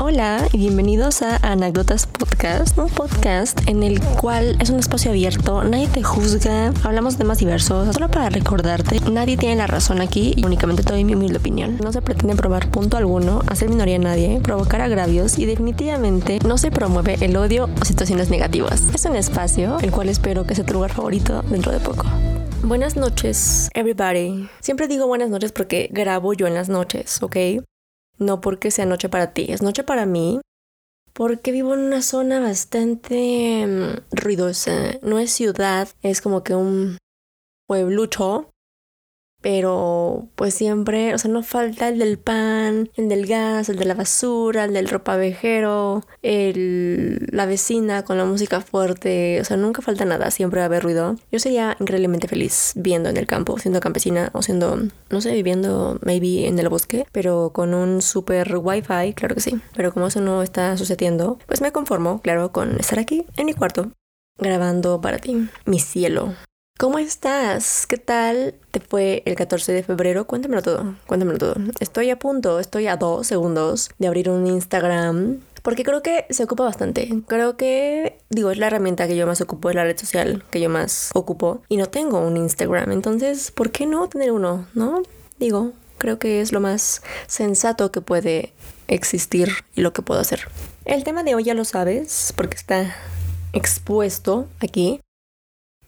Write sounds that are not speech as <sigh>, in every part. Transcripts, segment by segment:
Hola y bienvenidos a Anécdotas Podcast, un podcast en el cual es un espacio abierto, nadie te juzga, hablamos de temas diversos, solo para recordarte, nadie tiene la razón aquí y únicamente te doy mi humilde opinión. No se pretende probar punto alguno, hacer minoría a nadie, provocar agravios y definitivamente no se promueve el odio o situaciones negativas. Es un espacio el cual espero que sea tu lugar favorito dentro de poco. Buenas noches, everybody. Siempre digo buenas noches porque grabo yo en las noches, ¿ok? No porque sea noche para ti, es noche para mí. Porque vivo en una zona bastante mm, ruidosa. No es ciudad, es como que un pueblucho pero pues siempre, o sea, no falta el del pan, el del gas, el de la basura, el del ropavejero, el, la vecina con la música fuerte, o sea, nunca falta nada, siempre va a haber ruido. Yo sería increíblemente feliz viviendo en el campo, siendo campesina o siendo, no sé, viviendo maybe en el bosque, pero con un super wifi, claro que sí. Pero como eso no está sucediendo, pues me conformo, claro, con estar aquí en mi cuarto grabando para ti, mi cielo, ¿Cómo estás? ¿Qué tal te fue el 14 de febrero? Cuéntamelo todo, cuéntamelo todo. Estoy a punto, estoy a dos segundos de abrir un Instagram porque creo que se ocupa bastante. Creo que, digo, es la herramienta que yo más ocupo, es la red social que yo más ocupo y no tengo un Instagram. Entonces, ¿por qué no tener uno? ¿No? Digo, creo que es lo más sensato que puede existir y lo que puedo hacer. El tema de hoy ya lo sabes porque está expuesto aquí.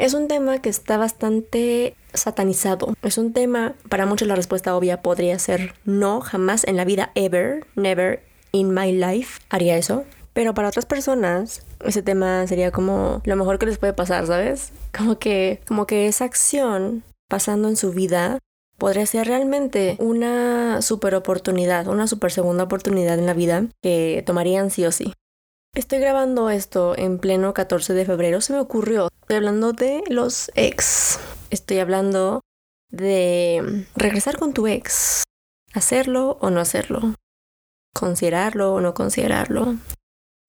Es un tema que está bastante satanizado. Es un tema, para muchos la respuesta obvia podría ser no, jamás en la vida, ever, never in my life haría eso. Pero para otras personas, ese tema sería como lo mejor que les puede pasar, ¿sabes? Como que, como que esa acción pasando en su vida podría ser realmente una super oportunidad, una super segunda oportunidad en la vida que tomarían sí o sí. Estoy grabando esto en pleno 14 de febrero. Se me ocurrió. Estoy hablando de los ex. Estoy hablando de regresar con tu ex. Hacerlo o no hacerlo. Considerarlo o no considerarlo.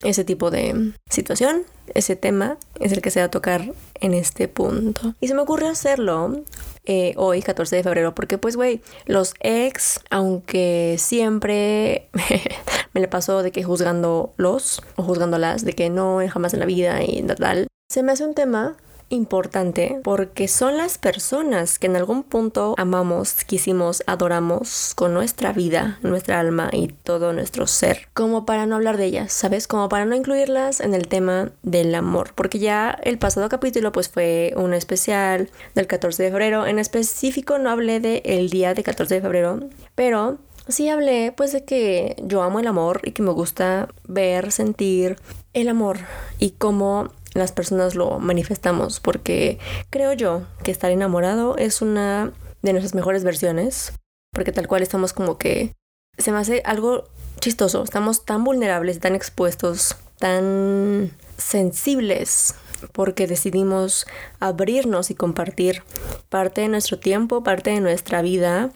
Ese tipo de situación, ese tema es el que se va a tocar en este punto. Y se me ocurrió hacerlo eh, hoy, 14 de febrero, porque pues, güey, los ex, aunque siempre <laughs> me le pasó de que juzgándolos o juzgándolas, de que no, jamás en la vida y tal, se me hace un tema importante porque son las personas que en algún punto amamos, quisimos, adoramos con nuestra vida, nuestra alma y todo nuestro ser, como para no hablar de ellas, ¿sabes? Como para no incluirlas en el tema del amor, porque ya el pasado capítulo pues fue un especial del 14 de febrero, en específico no hablé del el día de 14 de febrero, pero sí hablé pues de que yo amo el amor y que me gusta ver, sentir el amor y cómo las personas lo manifestamos porque creo yo que estar enamorado es una de nuestras mejores versiones porque tal cual estamos como que se me hace algo chistoso, estamos tan vulnerables, tan expuestos, tan sensibles porque decidimos abrirnos y compartir parte de nuestro tiempo, parte de nuestra vida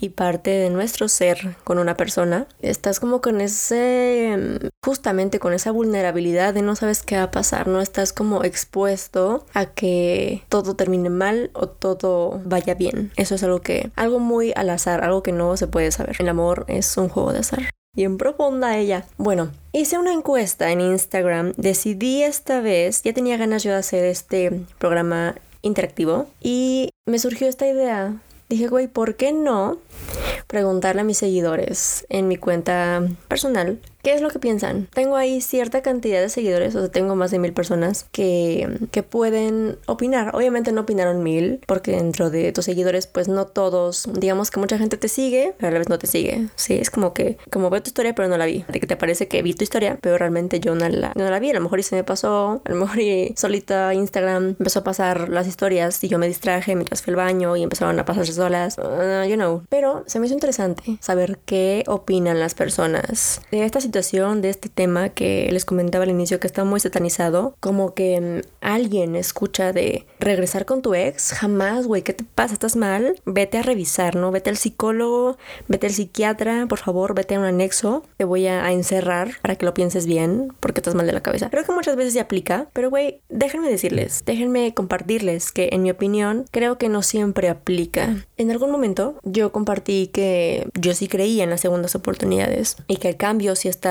y parte de nuestro ser con una persona. Estás como con ese, justamente con esa vulnerabilidad de no sabes qué va a pasar, no estás como expuesto a que todo termine mal o todo vaya bien. Eso es algo que, algo muy al azar, algo que no se puede saber. El amor es un juego de azar bien profunda ella. Bueno, hice una encuesta en Instagram, decidí esta vez, ya tenía ganas yo de hacer este programa interactivo y me surgió esta idea. Dije, güey, ¿por qué no preguntarle a mis seguidores en mi cuenta personal ¿Qué es lo que piensan? Tengo ahí cierta cantidad de seguidores, o sea, tengo más de mil personas que, que pueden opinar. Obviamente no opinaron mil, porque dentro de tus seguidores, pues no todos, digamos que mucha gente te sigue, pero a la vez no te sigue. Sí, es como que, como veo tu historia, pero no la vi. De que te parece que vi tu historia, pero realmente yo no la, no la vi. A lo mejor y se me pasó, a lo mejor y solita Instagram empezó a pasar las historias y yo me distraje mientras fui al baño y empezaron a pasarse solas. Uh, you know. Pero se me hizo interesante saber qué opinan las personas de esta situación de este tema que les comentaba al inicio que está muy satanizado, como que mm, alguien escucha de regresar con tu ex, jamás, güey, ¿qué te pasa? ¿Estás mal? Vete a revisar, ¿no? Vete al psicólogo, vete al psiquiatra, por favor, vete a un anexo, te voy a, encerrar para que lo pienses bien, porque estás mal de la cabeza. Creo que muchas veces se aplica, pero güey, déjenme decirles, déjenme compartirles que en mi opinión creo que no siempre aplica. En algún momento yo compartí que yo sí creía en las segundas oportunidades y que el cambio sí está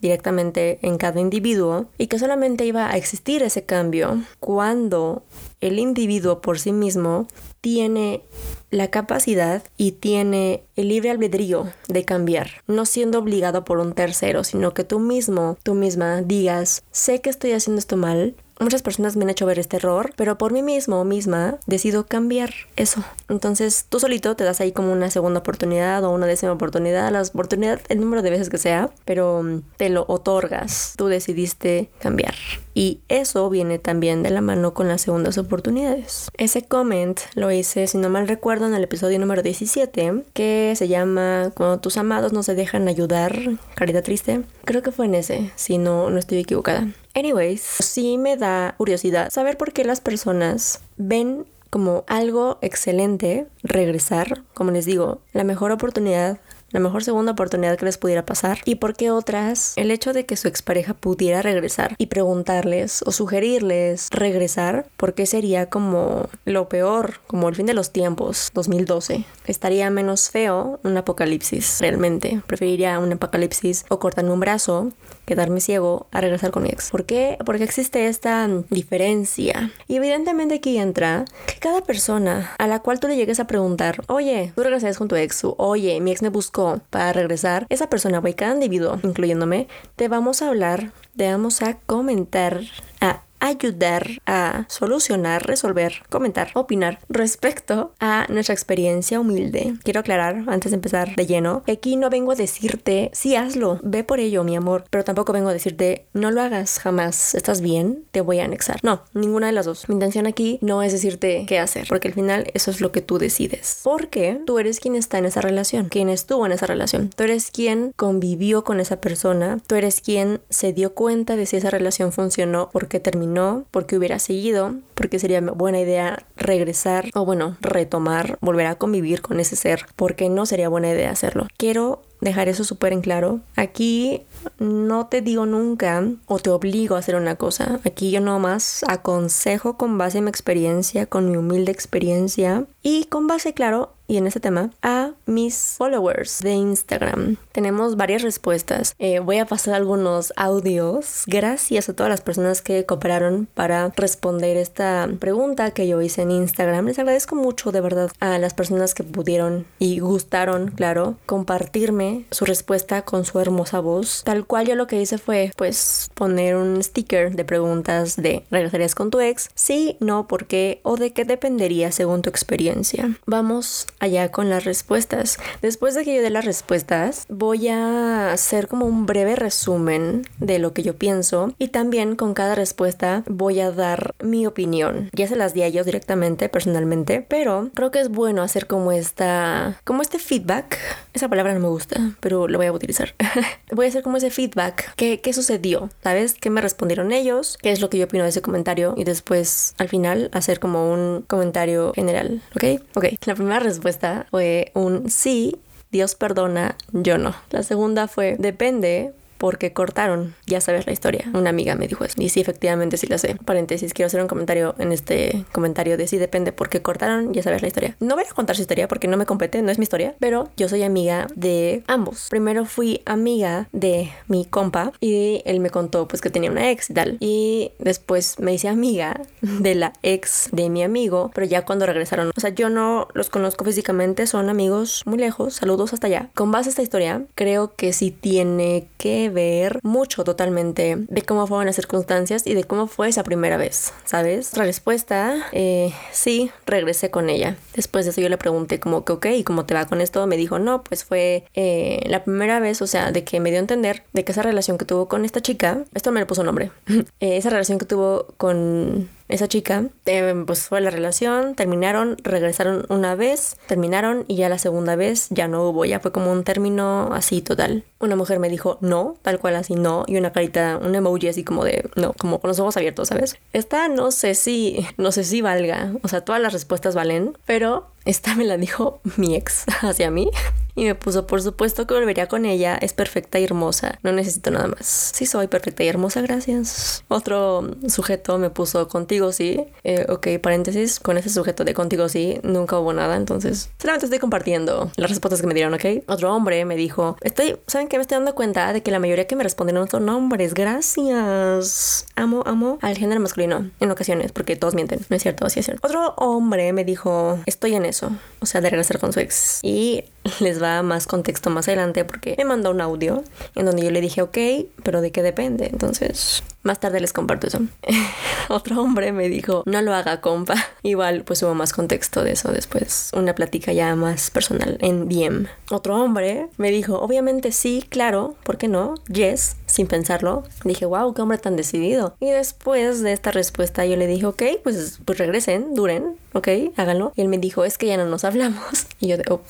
directamente en cada individuo y que solamente iba a existir ese cambio cuando el individuo por sí mismo tiene la capacidad y tiene el libre albedrío de cambiar, no siendo obligado por un tercero, sino que tú mismo, tú misma digas, sé que estoy haciendo esto mal, Muchas personas me han hecho ver este error, pero por mí mismo o misma decido cambiar eso. Entonces tú solito te das ahí como una segunda oportunidad o una décima oportunidad, la oportunidad, el número de veces que sea, pero mm, te lo otorgas. Tú decidiste cambiar. Y eso viene también de la mano con las segundas oportunidades. Ese comment lo hice, si no mal recuerdo, en el episodio número 17, que se llama Cuando tus amados no se dejan ayudar, caridad triste. Creo que fue en ese, si no, no estoy equivocada. Anyways, sí me da curiosidad saber por qué las personas ven como algo excelente regresar, como les digo, la mejor oportunidad la mejor segunda oportunidad que les pudiera pasar y por qué otras el hecho de que su expareja pudiera regresar y preguntarles o sugerirles regresar, porque sería como lo peor, como el fin de los tiempos, 2012. Estaría menos feo un apocalipsis, realmente. Preferiría un apocalipsis o cortarme un brazo, quedarme ciego, a regresar con mi ex. ¿Por qué? Porque existe esta diferencia. Y evidentemente aquí entra que cada persona a la cual tú le llegues a preguntar, oye, tú regresas con tu ex, o, oye, mi ex me buscó para regresar, esa persona, güey, cada individuo, incluyéndome, te vamos a hablar, te vamos a comentar, ayudar a solucionar, resolver, comentar, opinar respecto a nuestra experiencia humilde. Quiero aclarar, antes de empezar de lleno, aquí no vengo a decirte, sí, hazlo, ve por ello, mi amor, pero tampoco vengo a decirte, no lo hagas jamás, estás bien, te voy a anexar. No, ninguna de las dos. Mi intención aquí no es decirte qué hacer, porque al final eso es lo que tú decides. Porque tú eres quien está en esa relación, quien estuvo en esa relación. Tú eres quien convivió con esa persona, tú eres quien se dio cuenta de si esa relación funcionó, porque terminó no, porque hubiera seguido, porque sería buena idea regresar o bueno, retomar, volver a convivir con ese ser, porque no sería buena idea hacerlo. Quiero dejar eso súper en claro. Aquí no te digo nunca o te obligo a hacer una cosa. Aquí yo nomás aconsejo con base en mi experiencia, con mi humilde experiencia y con base, claro, y en ese tema a mis followers de Instagram. Tenemos varias respuestas. Eh, voy a pasar algunos audios. Gracias a todas las personas que cooperaron para responder esta pregunta que yo hice en Instagram. Les agradezco mucho de verdad a las personas que pudieron y gustaron, claro, compartirme su respuesta con su hermosa voz. Tal cual yo lo que hice fue pues poner un sticker de preguntas de ¿regresarías con tu ex? Sí, no, ¿por qué? o de qué dependería según tu experiencia. Vamos allá con las respuestas. Después de que yo dé las respuestas, voy a hacer como un breve resumen de lo que yo pienso y también con cada respuesta voy a dar mi opinión. Ya se las di a ellos directamente, personalmente, pero creo que es bueno hacer como esta, como este feedback. Esa palabra no me gusta, pero lo voy a utilizar. <laughs> voy a hacer como ese feedback. ¿Qué, ¿Qué sucedió? ¿Sabes? ¿Qué me respondieron ellos? ¿Qué es lo que yo opino de ese comentario? Y después, al final, hacer como un comentario general. ¿Ok? Ok. La primera respuesta fue un sí, Dios perdona, yo no. La segunda fue depende, porque cortaron. Ya sabes la historia. Una amiga me dijo eso. Y sí, efectivamente sí la sé. Paréntesis, quiero hacer un comentario en este comentario de sí depende porque cortaron. Ya sabes la historia. No voy a contar su historia porque no me compete, no es mi historia, pero yo soy amiga de ambos. Primero fui amiga de mi compa y él me contó pues que tenía una ex y tal. Y después me hice amiga de la ex de mi amigo, pero ya cuando regresaron. O sea, yo no los conozco físicamente, son amigos muy lejos. Saludos hasta allá. Con base a esta historia, creo que sí tiene que ver mucho totalmente de cómo fueron las circunstancias y de cómo fue esa primera vez, ¿sabes? La respuesta, eh, sí, regresé con ella. Después de eso yo le pregunté como que, ok, ¿y cómo te va con esto? Me dijo, no, pues fue eh, la primera vez, o sea, de que me dio a entender de que esa relación que tuvo con esta chica, esto me le puso nombre, <laughs> eh, esa relación que tuvo con esa chica, eh, pues fue la relación, terminaron, regresaron una vez, terminaron y ya la segunda vez ya no hubo, ya fue como un término así total. Una mujer me dijo no, tal cual así no, y una carita, un emoji así como de no, como con los ojos abiertos, ¿sabes? Esta no sé si, no sé si valga, o sea, todas las respuestas valen, pero esta me la dijo mi ex <laughs> hacia mí. Y me puso, por supuesto que volvería con ella, es perfecta y hermosa, no necesito nada más. Sí, soy perfecta y hermosa, gracias. Otro sujeto me puso, contigo sí. Eh, ok, paréntesis, con ese sujeto de contigo sí, nunca hubo nada, entonces solamente estoy compartiendo las respuestas que me dieron, ok. Otro hombre me dijo, estoy, ¿saben qué? Me estoy dando cuenta de que la mayoría que me respondieron son hombres, gracias. Amo, amo al género masculino en ocasiones, porque todos mienten, no es cierto, sí es cierto. Otro hombre me dijo, estoy en eso, o sea, de regresar con su ex. Y <laughs> les va más contexto más adelante porque me mandó un audio en donde yo le dije, ok, pero ¿de qué depende? Entonces, más tarde les comparto eso. <laughs> Otro hombre me dijo, no lo haga, compa. Igual, pues hubo más contexto de eso después. Una plática ya más personal en DM. Otro hombre me dijo, obviamente sí, claro, ¿por qué no? Yes, sin pensarlo. Dije, wow, qué hombre tan decidido. Y después de esta respuesta yo le dije, ok, pues, pues regresen, duren, ok, háganlo. Y él me dijo, es que ya no nos <laughs> hablamos. Y yo de, oh.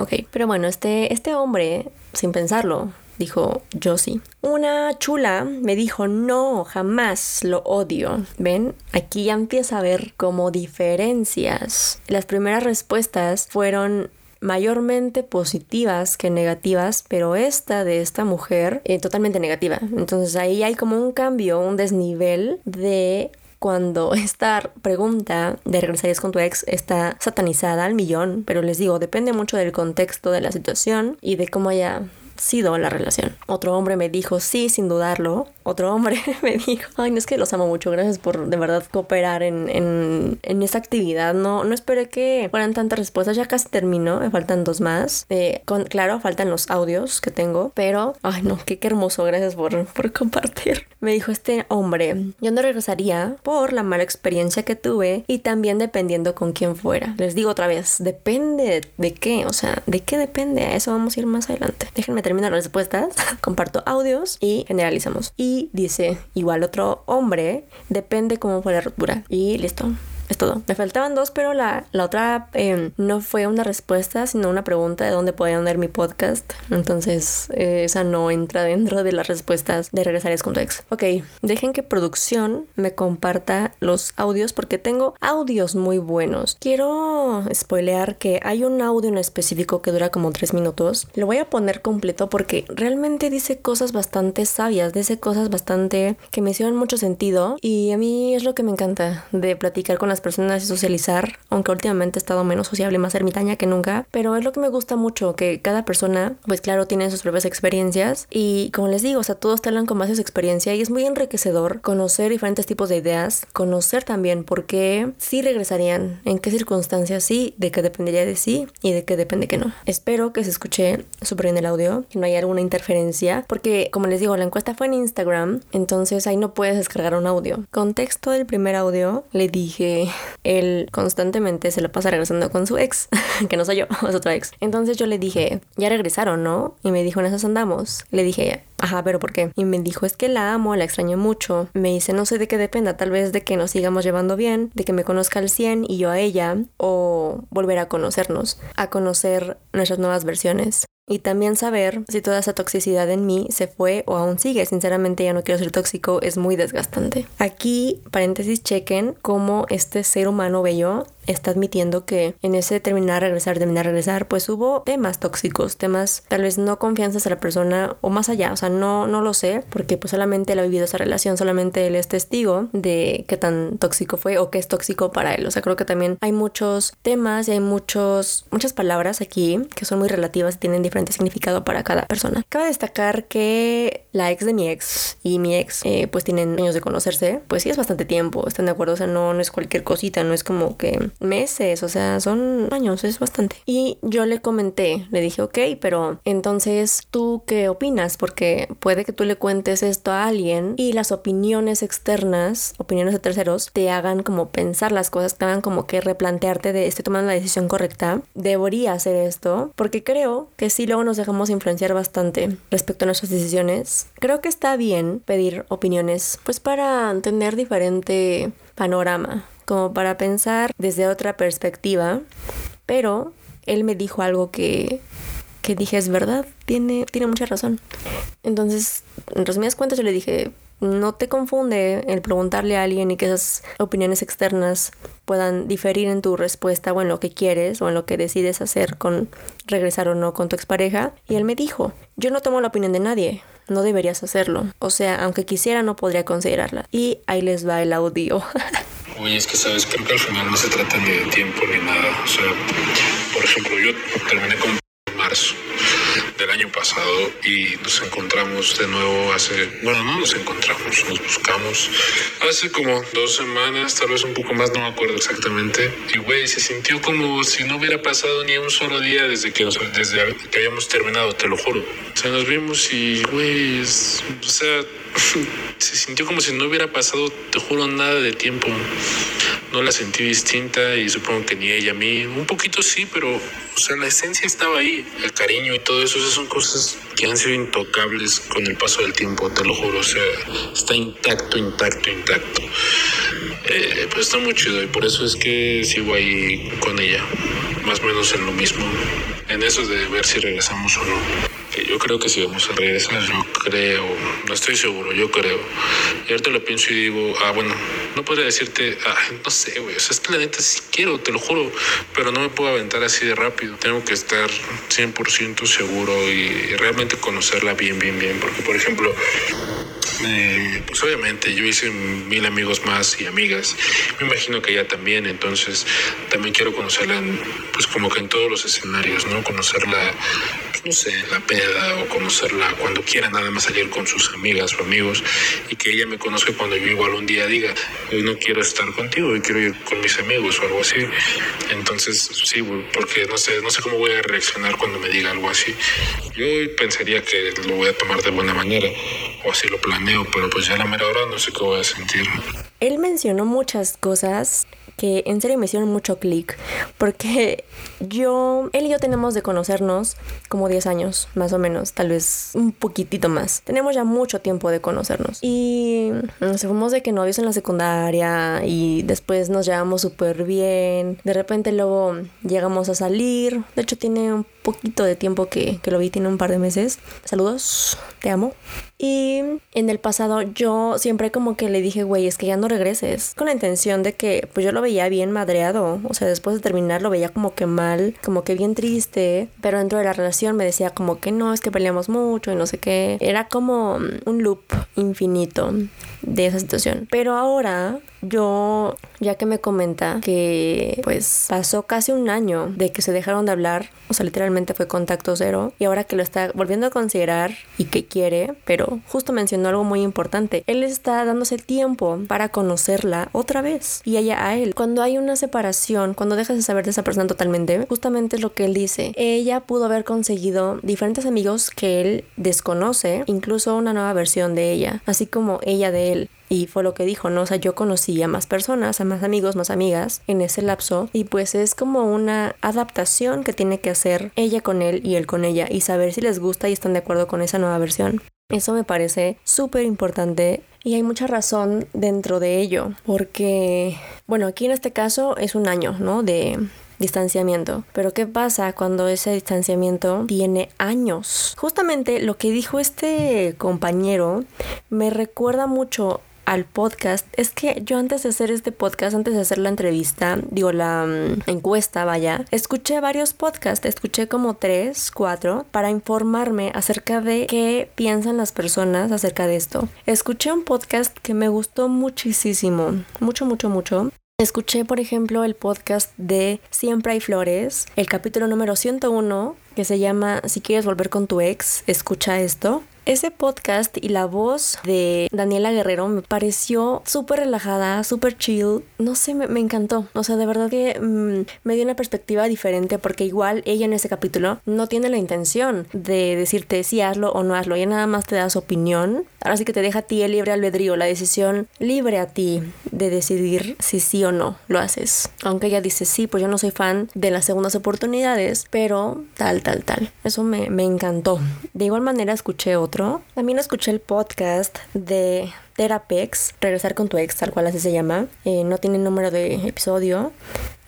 Ok, pero bueno, este, este hombre, sin pensarlo, dijo sí. Una chula me dijo no, jamás lo odio. ¿Ven? Aquí ya empieza a ver como diferencias. Las primeras respuestas fueron mayormente positivas que negativas, pero esta de esta mujer eh, totalmente negativa. Entonces ahí hay como un cambio, un desnivel de cuando <laughs> esta pregunta de regresarías con tu ex está satanizada al millón, pero les digo, depende mucho del contexto de la situación y de cómo haya sido la relación. Otro hombre me dijo sí, sin dudarlo. Otro hombre <laughs> me dijo, ay, no es que los amo mucho, gracias por de verdad cooperar en, en, en esta actividad. No, no esperé que fueran tantas respuestas, ya casi termino, me faltan dos más. Eh, con, claro, faltan los audios que tengo, pero, ay, no, qué, hermoso, gracias por, por compartir. Me dijo este hombre, yo no regresaría por la mala experiencia que tuve y también dependiendo con quién fuera. Les digo otra vez, depende de qué, o sea, de qué depende, a eso vamos a ir más adelante. Déjenme termino las respuestas, <laughs> comparto audios y generalizamos. Y dice, igual otro hombre, depende cómo fue la ruptura. Y listo es todo. Me faltaban dos, pero la, la otra em, no fue una respuesta, sino una pregunta de dónde podían ver mi podcast. Entonces, eh, esa no entra dentro de las respuestas de Regresarías con tu. Ok, dejen que producción me comparta los audios porque tengo audios muy buenos. Quiero spoilear que hay un audio en específico que dura como tres minutos. Lo voy a poner completo porque realmente dice cosas bastante sabias, dice cosas bastante que me hicieron mucho sentido y a mí es lo que me encanta de platicar con las personas y socializar, aunque últimamente he estado menos sociable, más ermitaña que nunca, pero es lo que me gusta mucho, que cada persona, pues claro, tiene sus propias experiencias y como les digo, o sea, todos hablan con más de su experiencia y es muy enriquecedor conocer diferentes tipos de ideas, conocer también por qué sí regresarían, en qué circunstancias sí, de qué dependería de sí y de qué depende que no. Espero que se escuche súper bien el audio, que no haya alguna interferencia, porque como les digo, la encuesta fue en Instagram, entonces ahí no puedes descargar un audio. Contexto del primer audio, le dije él constantemente se lo pasa regresando con su ex, <laughs> que no soy yo, <laughs> es otra ex. Entonces yo le dije, ya regresaron, ¿no? Y me dijo, en esas andamos. Le dije, ajá, pero ¿por qué? Y me dijo, es que la amo, la extraño mucho. Me dice, no sé de qué dependa, tal vez de que nos sigamos llevando bien, de que me conozca al 100 y yo a ella, o volver a conocernos, a conocer nuestras nuevas versiones y también saber si toda esa toxicidad en mí se fue o aún sigue. Sinceramente ya no quiero ser tóxico, es muy desgastante. Aquí, paréntesis, chequen cómo este ser humano bello está admitiendo que en ese terminar, regresar, terminar, regresar, pues hubo temas tóxicos, temas tal vez no confianzas a la persona o más allá, o sea, no, no lo sé, porque pues solamente él ha vivido esa relación, solamente él es testigo de qué tan tóxico fue o qué es tóxico para él. O sea, creo que también hay muchos temas y hay muchos, muchas palabras aquí que son muy relativas y tienen diferente significado para cada persona. Cabe destacar que la ex de mi ex y mi ex eh, pues tienen años de conocerse, pues sí es bastante tiempo, están de acuerdo, o sea, no, no es cualquier cosita, no es como que meses, o sea, son años, es bastante. Y yo le comenté, le dije, ok, pero entonces tú qué opinas? Porque puede que tú le cuentes esto a alguien y las opiniones externas, opiniones de terceros, te hagan como pensar las cosas, te hagan como que replantearte de estoy tomando la decisión correcta, debería hacer esto, porque creo que si luego nos dejamos influenciar bastante respecto a nuestras decisiones. Creo que está bien pedir opiniones, pues para tener diferente panorama como para pensar desde otra perspectiva, pero él me dijo algo que, que dije es verdad, tiene, tiene mucha razón. Entonces, en resumidas cuentas, yo le dije, no te confunde el preguntarle a alguien y que esas opiniones externas puedan diferir en tu respuesta o en lo que quieres o en lo que decides hacer con regresar o no con tu expareja. Y él me dijo, yo no tomo la opinión de nadie, no deberías hacerlo. O sea, aunque quisiera, no podría considerarla. Y ahí les va el audio. <laughs> Oye, es que sabes, creo que al final no se trata ni de tiempo ni nada. O sea, por ejemplo, yo terminé con marzo del año pasado y nos encontramos de nuevo hace, bueno, no nos encontramos, nos buscamos hace como dos semanas, tal vez un poco más, no me acuerdo exactamente. Y güey, se sintió como si no hubiera pasado ni un solo día desde que, desde que habíamos terminado, te lo juro. O sea, nos vimos y, güey, o sea, se sintió como si no hubiera pasado, te juro, nada de tiempo. No la sentí distinta y supongo que ni ella a mí. Un poquito sí, pero, o sea, la esencia estaba ahí. El cariño y todo eso, esas son cosas que han sido intocables con el paso del tiempo, te lo juro. O sea, está intacto, intacto, intacto. Eh, pues está muy chido y por eso es que sigo ahí con ella. Más o menos en lo mismo. En eso de ver si regresamos o no yo creo que si vamos a regresar, yo creo, no estoy seguro, yo creo. Y ahorita lo pienso y digo, ah, bueno, no podría decirte, ah, no sé, güey, o sea, es neta sí quiero, te lo juro, pero no me puedo aventar así de rápido. Tengo que estar 100% seguro y realmente conocerla bien, bien, bien, porque por ejemplo, pues obviamente yo hice mil amigos más y amigas. Me imagino que ella también, entonces también quiero conocerla, pues como que en todos los escenarios, ¿no? Conocerla, no sé, la peda o conocerla cuando quiera nada más salir con sus amigas o amigos y que ella me conozca cuando yo igual un día diga, hoy no quiero estar contigo, hoy quiero ir con mis amigos o algo así. Entonces, sí, porque no sé, no sé cómo voy a reaccionar cuando me diga algo así. Yo pensaría que lo voy a tomar de buena manera o así lo planeo pero pues ya la mera hora no sé qué voy a sentir. Él mencionó muchas cosas que en serio me hicieron mucho clic, porque yo, él y yo tenemos de conocernos como 10 años, más o menos, tal vez un poquitito más. Tenemos ya mucho tiempo de conocernos. Y nos fuimos de que novios en la secundaria y después nos llevamos súper bien. De repente luego llegamos a salir. De hecho tiene un poquito de tiempo que, que lo vi, tiene un par de meses. Saludos, te amo. Y en el pasado yo siempre como que le dije, güey, es que ya no regreses. Con la intención de que pues yo lo veía bien madreado. O sea, después de terminar lo veía como que mal, como que bien triste. Pero dentro de la relación me decía como que no, es que peleamos mucho y no sé qué. Era como un loop infinito de esa situación. Pero ahora yo, ya que me comenta que pues pasó casi un año de que se dejaron de hablar, o sea, literalmente fue contacto cero, y ahora que lo está volviendo a considerar y que quiere, pero justo mencionó algo muy importante, él está dándose el tiempo para conocerla otra vez y ella a él. Cuando hay una separación, cuando dejas de saber de esa persona totalmente, justamente es lo que él dice, ella pudo haber conseguido diferentes amigos que él desconoce, incluso una nueva versión de ella, así como ella de él. Y fue lo que dijo, ¿no? O sea, yo conocí a más personas, a más amigos, más amigas en ese lapso. Y pues es como una adaptación que tiene que hacer ella con él y él con ella. Y saber si les gusta y están de acuerdo con esa nueva versión. Eso me parece súper importante y hay mucha razón dentro de ello. Porque, bueno, aquí en este caso es un año, ¿no? De distanciamiento. Pero ¿qué pasa cuando ese distanciamiento tiene años? Justamente lo que dijo este compañero me recuerda mucho al podcast es que yo antes de hacer este podcast, antes de hacer la entrevista, digo la mm, encuesta, vaya, escuché varios podcasts, escuché como tres, cuatro, para informarme acerca de qué piensan las personas acerca de esto. Escuché un podcast que me gustó muchísimo, mucho, mucho, mucho. Escuché, por ejemplo, el podcast de Siempre hay flores, el capítulo número 101, que se llama Si quieres volver con tu ex, escucha esto. Ese podcast y la voz de Daniela Guerrero me pareció súper relajada, súper chill. No sé, me, encantó. O sea, de verdad que mm, me dio una perspectiva diferente porque igual ella en ese capítulo no tiene la intención de decirte si hazlo o no hazlo. Ella nada más te da su opinión. Ahora sí que te deja a ti el libre albedrío, la decisión libre a ti de decidir si sí o no lo haces. Aunque ella dice sí, pues yo no soy fan de las segundas oportunidades, pero tal, tal, tal. Eso me, me encantó. De igual manera escuché otro también escuché el podcast de Therapex, regresar con tu ex, tal cual así se llama. Eh, no tiene número de episodio.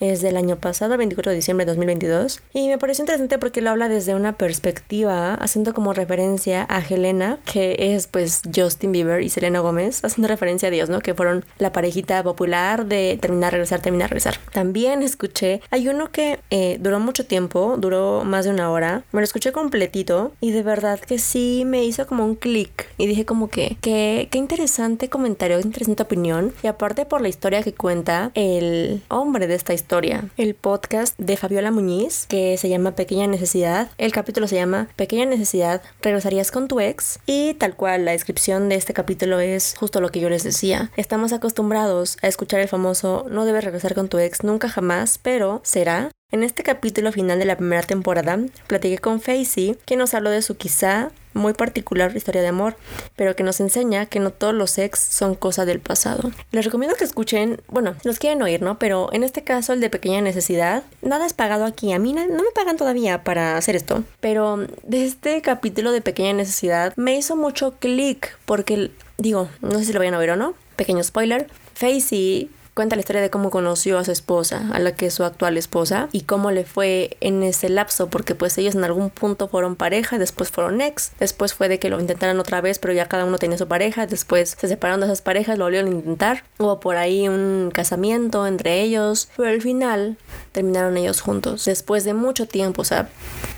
Es del año pasado, 24 de diciembre de 2022. Y me pareció interesante porque lo habla desde una perspectiva, haciendo como referencia a Helena, que es pues Justin Bieber y Selena Gómez, haciendo referencia a Dios, ¿no? Que fueron la parejita popular de terminar, regresar, terminar, regresar. También escuché, hay uno que eh, duró mucho tiempo, duró más de una hora. Me lo escuché completito y de verdad que sí me hizo como un clic. Y dije como que, qué interesante comentario, qué interesante opinión. Y aparte por la historia que cuenta el hombre de esta historia el podcast de Fabiola Muñiz, que se llama Pequeña Necesidad. El capítulo se llama Pequeña Necesidad, regresarías con tu ex. Y tal cual, la descripción de este capítulo es justo lo que yo les decía. Estamos acostumbrados a escuchar el famoso no debes regresar con tu ex nunca jamás, pero será. En este capítulo final de la primera temporada, platiqué con Facey, que nos habló de su quizá muy particular historia de amor, pero que nos enseña que no todos los ex son cosa del pasado. Les recomiendo que escuchen, bueno, los quieren oír, ¿no? Pero en este caso, el de pequeña necesidad, nada es pagado aquí. A mí no, me pagan todavía para hacer esto, pero de este capítulo de pequeña necesidad me hizo mucho clic porque, digo, no sé si lo vayan a ver o no, pequeño spoiler, Facey cuenta la historia de cómo conoció a su esposa, a la que es su actual esposa, y cómo le fue en ese lapso, porque pues ellos en algún punto fueron pareja, después fueron ex, después fue de que lo intentaran otra vez, pero ya cada uno tenía su pareja, después se separaron de esas parejas, lo volvieron a intentar, hubo por ahí un casamiento entre ellos, pero al final terminaron ellos juntos, después de mucho tiempo, o sea,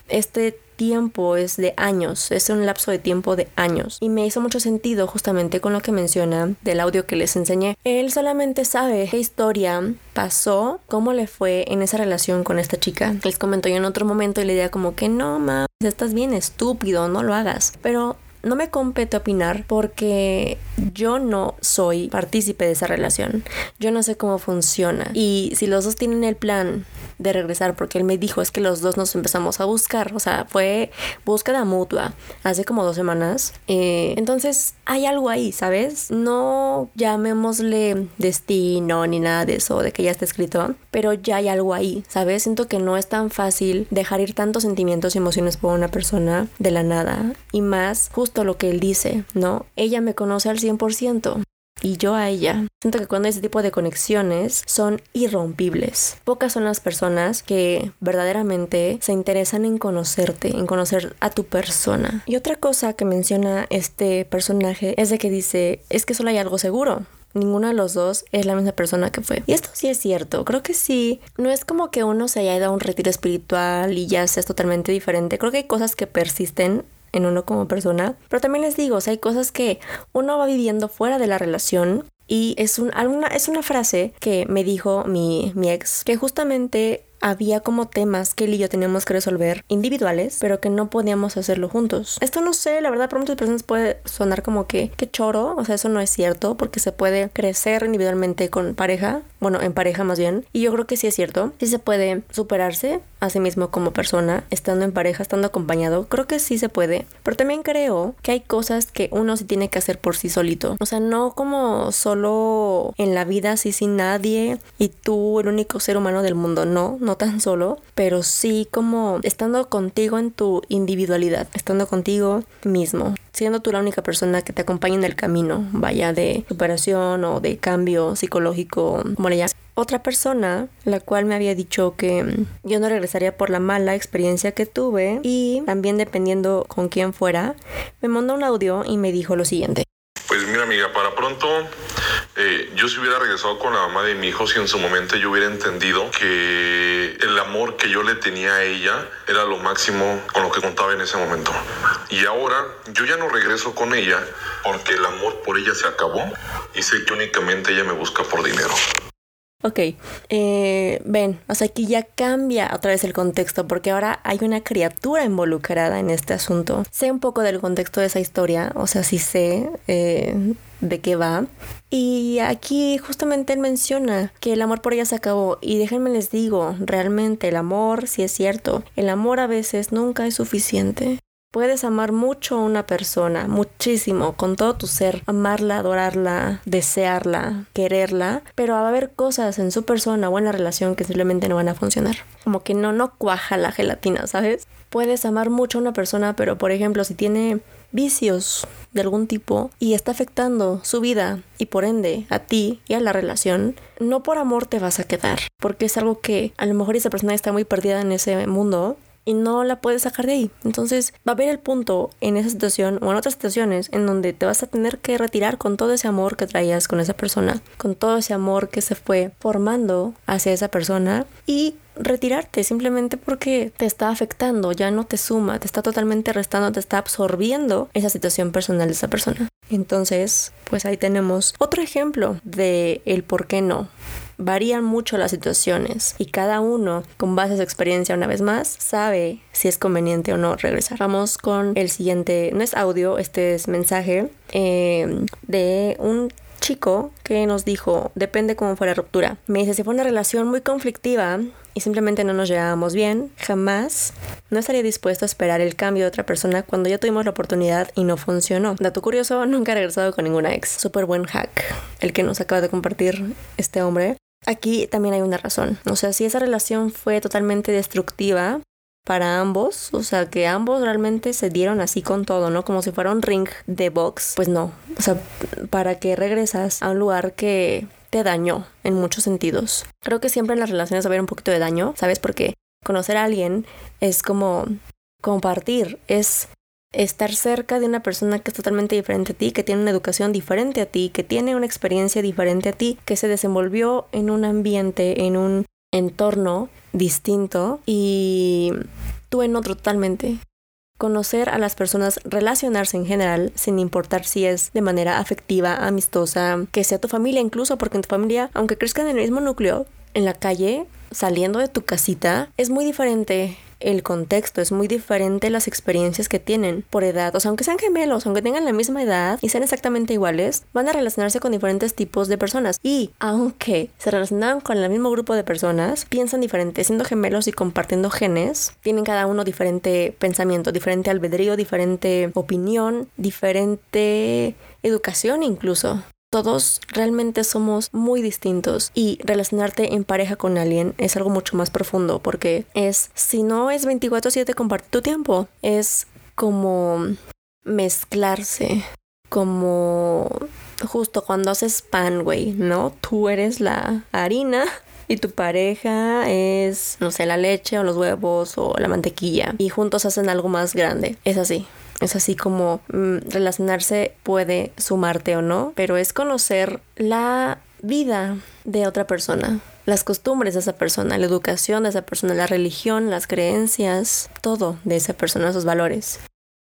este tiempo es de años, es un lapso de tiempo de años. Y me hizo mucho sentido justamente con lo que menciona del audio que les enseñé. Él solamente sabe qué historia pasó, cómo le fue en esa relación con esta chica. Les comentó yo en otro momento y le decía como que no, mames, estás bien estúpido, no lo hagas. Pero no me compete opinar porque yo no soy partícipe de esa relación. Yo no sé cómo funciona. Y si los dos tienen el plan de regresar, porque él me dijo es que los dos nos empezamos a buscar, o sea, fue búsqueda mutua hace como dos semanas. Eh, entonces hay algo ahí, ¿sabes? No llamémosle destino ni nada de eso, de que ya está escrito, pero ya hay algo ahí, ¿sabes? Siento que no es tan fácil dejar ir tantos sentimientos y emociones por una persona de la nada y más justo lo que él dice, ¿no? Ella me conoce al 100% y yo a ella. Siento que cuando hay ese tipo de conexiones son irrompibles. Pocas son las personas que verdaderamente se interesan en conocerte, en conocer a tu persona. Y otra cosa que menciona este personaje es de que dice, es que solo hay algo seguro. Ninguno de los dos es la misma persona que fue. Y esto sí es cierto, creo que sí. No es como que uno se haya ido a un retiro espiritual y ya seas totalmente diferente. Creo que hay cosas que persisten en uno como persona. Pero también les digo, o sea, hay cosas que uno va viviendo fuera de la relación. Y es, un, es una frase que me dijo mi, mi ex, que justamente había como temas que él y yo teníamos que resolver individuales, pero que no podíamos hacerlo juntos. Esto no sé, la verdad para muchas personas puede sonar como que, que choro, o sea, eso no es cierto, porque se puede crecer individualmente con pareja, bueno, en pareja más bien, y yo creo que sí es cierto, sí se puede superarse a sí mismo como persona, estando en pareja, estando acompañado, creo que sí se puede, pero también creo que hay cosas que uno sí tiene que hacer por sí solito, o sea, no como solo en la vida así sin nadie y tú el único ser humano del mundo, no, no tan solo, pero sí como estando contigo en tu individualidad, estando contigo mismo, siendo tú la única persona que te acompaña en el camino, vaya de superación o de cambio psicológico, como le llamas. Otra persona, la cual me había dicho que mm, yo no regresaría por la mala experiencia que tuve y también dependiendo con quién fuera, me mandó un audio y me dijo lo siguiente. Pues mira amiga, para pronto eh, yo si hubiera regresado con la mamá de mi hijo si en su momento yo hubiera entendido que el amor que yo le tenía a ella era lo máximo con lo que contaba en ese momento. Y ahora yo ya no regreso con ella porque el amor por ella se acabó y sé que únicamente ella me busca por dinero. Ok, eh, ven, o sea, aquí ya cambia otra vez el contexto porque ahora hay una criatura involucrada en este asunto. Sé un poco del contexto de esa historia, o sea, sí sé eh, de qué va. Y aquí justamente él menciona que el amor por ella se acabó. Y déjenme les digo, realmente el amor, si es cierto, el amor a veces nunca es suficiente. Puedes amar mucho a una persona, muchísimo, con todo tu ser, amarla, adorarla, desearla, quererla, pero va a haber cosas en su persona o en la relación que simplemente no van a funcionar. Como que no, no cuaja la gelatina, ¿sabes? Puedes amar mucho a una persona, pero por ejemplo, si tiene vicios de algún tipo y está afectando su vida y por ende a ti y a la relación, no por amor te vas a quedar, porque es algo que a lo mejor esa persona está muy perdida en ese mundo y no la puedes sacar de ahí. Entonces va a haber el punto en esa situación o en otras situaciones en donde te vas a tener que retirar con todo ese amor que traías con esa persona, con todo ese amor que se fue formando hacia esa persona y retirarte simplemente porque te está afectando, ya no te suma, te está totalmente restando, te está absorbiendo esa situación personal de esa persona. Entonces, pues ahí tenemos otro ejemplo de el por qué no. Varían mucho las situaciones y cada uno, con base a su experiencia una vez más, sabe si es conveniente o no regresar. Vamos con el siguiente, no es audio, este es mensaje eh, de un chico que nos dijo, depende cómo fue la ruptura. Me dice, si fue una relación muy conflictiva y simplemente no nos llevábamos bien, jamás no estaría dispuesto a esperar el cambio de otra persona cuando ya tuvimos la oportunidad y no funcionó. Dato curioso, <laughs> nunca he regresado con ninguna ex. Súper buen hack, el que nos acaba de compartir este hombre. Aquí también hay una razón. O sea, si esa relación fue totalmente destructiva, para ambos, o sea, que ambos realmente se dieron así con todo, ¿no? Como si fuera un ring de box, pues no, o sea, para que regresas a un lugar que te dañó en muchos sentidos. Creo que siempre en las relaciones va a haber un poquito de daño, ¿sabes? Porque conocer a alguien es como compartir, es estar cerca de una persona que es totalmente diferente a ti, que tiene una educación diferente a ti, que tiene una experiencia diferente a ti, que se desenvolvió en un ambiente, en un entorno distinto y tú en otro totalmente. Conocer a las personas, relacionarse en general, sin importar si es de manera afectiva, amistosa, que sea tu familia incluso, porque en tu familia, aunque crezcan en el mismo núcleo, en la calle, saliendo de tu casita, es muy diferente el contexto, es muy diferente las experiencias que tienen por edad. O sea, aunque sean gemelos, aunque tengan la misma edad y sean exactamente iguales, van a relacionarse con diferentes tipos de personas. Y aunque se relacionan con el mismo grupo de personas, piensan diferente. Siendo gemelos y compartiendo genes, tienen cada uno diferente pensamiento, diferente albedrío, diferente opinión, diferente educación incluso todos realmente somos muy distintos y relacionarte en pareja con alguien es algo mucho más profundo porque es, si no es 24/7 compartir tu tiempo, es como mezclarse, como justo cuando haces pan, güey, ¿no? Tú eres la harina y tu pareja es, no sé, la leche o los huevos o la mantequilla y juntos hacen algo más grande. Es así. Es así como mm, relacionarse puede sumarte o no, pero es conocer la vida de otra persona, las costumbres de esa persona, la educación de esa persona, la religión, las creencias, todo de esa persona, sus valores.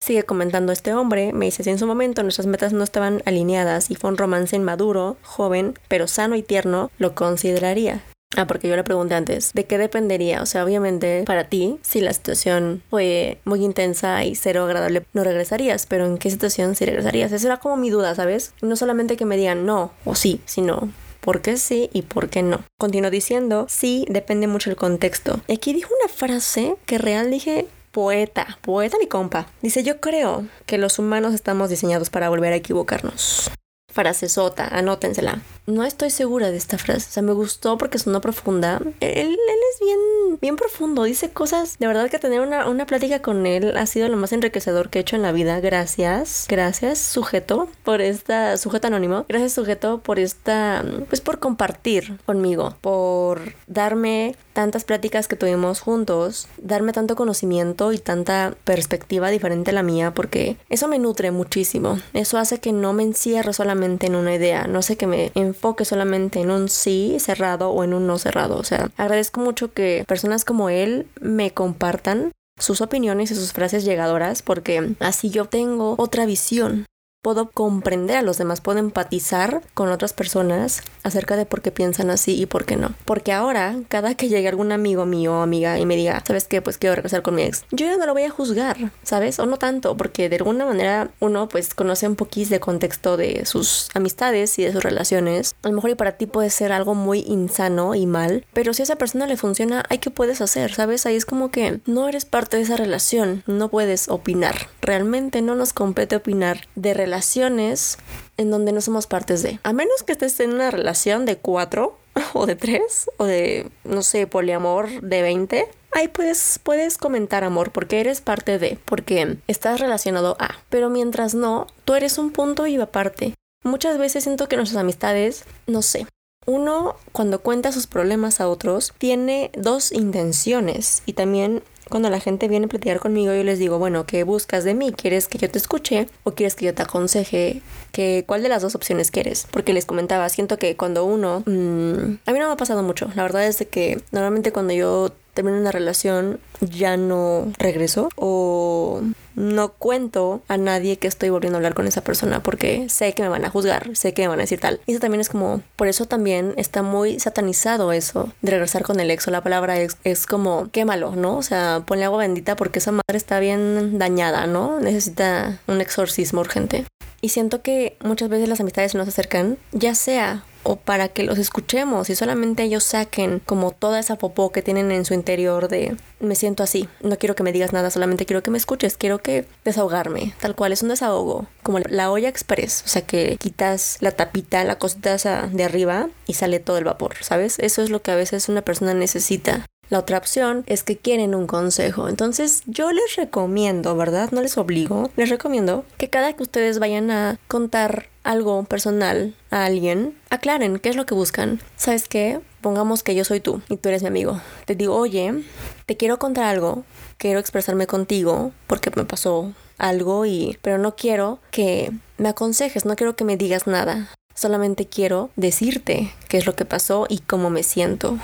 Sigue comentando este hombre, me dice, si en su momento nuestras metas no estaban alineadas y fue un romance inmaduro, joven, pero sano y tierno, lo consideraría. Ah, porque yo le pregunté antes, ¿de qué dependería? O sea, obviamente para ti, si la situación fue muy intensa y cero agradable, no regresarías, pero ¿en qué situación sí regresarías? Esa era como mi duda, ¿sabes? No solamente que me digan no o sí, sino por qué sí y por qué no. Continuó diciendo, sí, depende mucho el contexto. Y aquí dijo una frase que real dije, poeta, poeta mi compa. Dice, yo creo que los humanos estamos diseñados para volver a equivocarnos frase sota, anótensela. No estoy segura de esta frase, o sea, me gustó porque sonó profunda. Él, él es bien, bien profundo, dice cosas, de verdad que tener una, una plática con él ha sido lo más enriquecedor que he hecho en la vida. Gracias, gracias sujeto por esta, sujeto anónimo, gracias sujeto por esta, pues por compartir conmigo, por darme tantas pláticas que tuvimos juntos, darme tanto conocimiento y tanta perspectiva diferente a la mía, porque eso me nutre muchísimo. Eso hace que no me encierre solamente en una idea, no sé que me enfoque solamente en un sí cerrado o en un no cerrado. O sea, agradezco mucho que personas como él me compartan sus opiniones y sus frases llegadoras porque así yo tengo otra visión puedo comprender a los demás, puedo empatizar con otras personas acerca de por qué piensan así y por qué no. Porque ahora, cada que llegue algún amigo mío o amiga y me diga, ¿sabes qué? Pues quiero regresar con mi ex, yo ya no lo voy a juzgar, ¿sabes? O no tanto, porque de alguna manera uno pues conoce un poquito de contexto de sus amistades y de sus relaciones. A lo mejor y para ti puede ser algo muy insano y mal, pero si a esa persona le funciona, hay que puedes hacer, ¿sabes? Ahí es como que no eres parte de esa relación, no puedes opinar. Realmente no nos compete opinar de relaciones relaciones en donde no somos partes de. A menos que estés en una relación de cuatro <laughs> o de tres o de, no sé, poliamor de 20. ahí puedes, puedes comentar amor porque eres parte de, porque estás relacionado a. Pero mientras no, tú eres un punto y aparte. Muchas veces siento que nuestras amistades, no sé, uno cuando cuenta sus problemas a otros tiene dos intenciones y también cuando la gente viene a platicar conmigo yo les digo, bueno, ¿qué buscas de mí? ¿Quieres que yo te escuche o quieres que yo te aconseje? ¿Qué, ¿Cuál de las dos opciones quieres? Porque les comentaba, siento que cuando uno... Mm, a mí no me ha pasado mucho, la verdad es de que normalmente cuando yo termino una relación ya no regreso o no cuento a nadie que estoy volviendo a hablar con esa persona porque sé que me van a juzgar, sé que me van a decir tal. Y eso también es como, por eso también está muy satanizado eso de regresar con el ex o la palabra ex es como quémalo, ¿no? O sea, ponle agua bendita porque esa madre está bien dañada, ¿no? Necesita un exorcismo urgente. Y siento que muchas veces las amistades nos acercan, ya sea o para que los escuchemos y solamente ellos saquen como toda esa popó que tienen en su interior de me siento así, no quiero que me digas nada, solamente quiero que me escuches, quiero que desahogarme, tal cual es un desahogo, como la olla express, o sea que quitas la tapita, la cosita de arriba y sale todo el vapor, ¿sabes? Eso es lo que a veces una persona necesita. La otra opción es que quieren un consejo. Entonces yo les recomiendo, ¿verdad? No les obligo. Les recomiendo que cada que ustedes vayan a contar algo personal a alguien, aclaren qué es lo que buscan. ¿Sabes qué? Pongamos que yo soy tú y tú eres mi amigo. Te digo, oye, te quiero contar algo. Quiero expresarme contigo porque me pasó algo y... Pero no quiero que me aconsejes, no quiero que me digas nada. Solamente quiero decirte qué es lo que pasó y cómo me siento.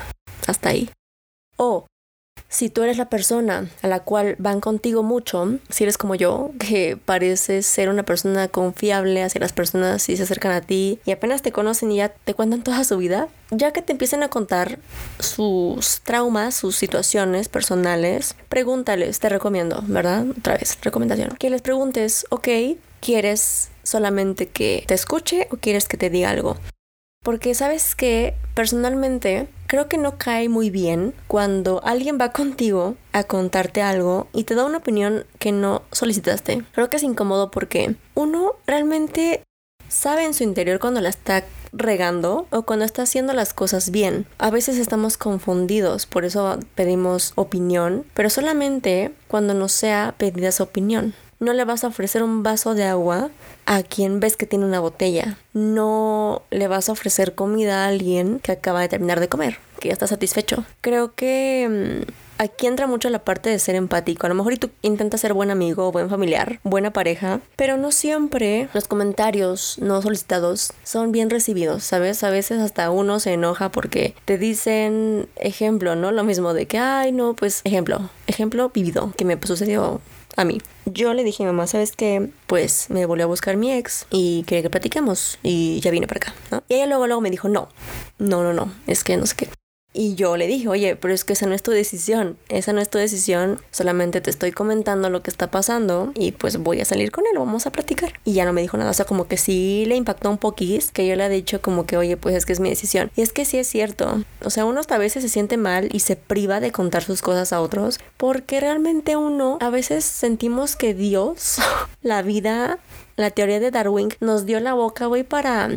Hasta ahí. O si tú eres la persona a la cual van contigo mucho, si eres como yo, que pareces ser una persona confiable hacia las personas y se acercan a ti y apenas te conocen y ya te cuentan toda su vida, ya que te empiecen a contar sus traumas, sus situaciones personales, pregúntales, te recomiendo, ¿verdad? Otra vez, recomendación. Que les preguntes, ok, ¿quieres solamente que te escuche o quieres que te diga algo? Porque sabes que personalmente creo que no cae muy bien cuando alguien va contigo a contarte algo y te da una opinión que no solicitaste. Creo que es incómodo porque uno realmente sabe en su interior cuando la está regando o cuando está haciendo las cosas bien. A veces estamos confundidos, por eso pedimos opinión, pero solamente cuando nos sea pedida su opinión. No le vas a ofrecer un vaso de agua a quien ves que tiene una botella. No le vas a ofrecer comida a alguien que acaba de terminar de comer, que ya está satisfecho. Creo que mm, aquí entra mucho la parte de ser empático. A lo mejor y tú intentas ser buen amigo, buen familiar, buena pareja, pero no siempre los comentarios no solicitados son bien recibidos, ¿sabes? A veces hasta uno se enoja porque te dicen ejemplo, ¿no? Lo mismo de que, ay, no, pues ejemplo, ejemplo vivido, que me sucedió a mí. Yo le dije a mi mamá, ¿sabes qué? Pues me volvió a buscar mi ex y quería que platiquemos y ya vine para acá. Y ella luego, luego me dijo, no, no, no, no, es que no sé qué. Y yo le dije, oye, pero es que esa no es tu decisión, esa no es tu decisión, solamente te estoy comentando lo que está pasando y pues voy a salir con él, vamos a platicar. Y ya no me dijo nada, o sea, como que sí le impactó un poquís, que yo le he dicho como que, oye, pues es que es mi decisión. Y es que sí es cierto, o sea, uno a veces se siente mal y se priva de contar sus cosas a otros, porque realmente uno a veces sentimos que Dios, <laughs> la vida, la teoría de Darwin, nos dio la boca, güey, para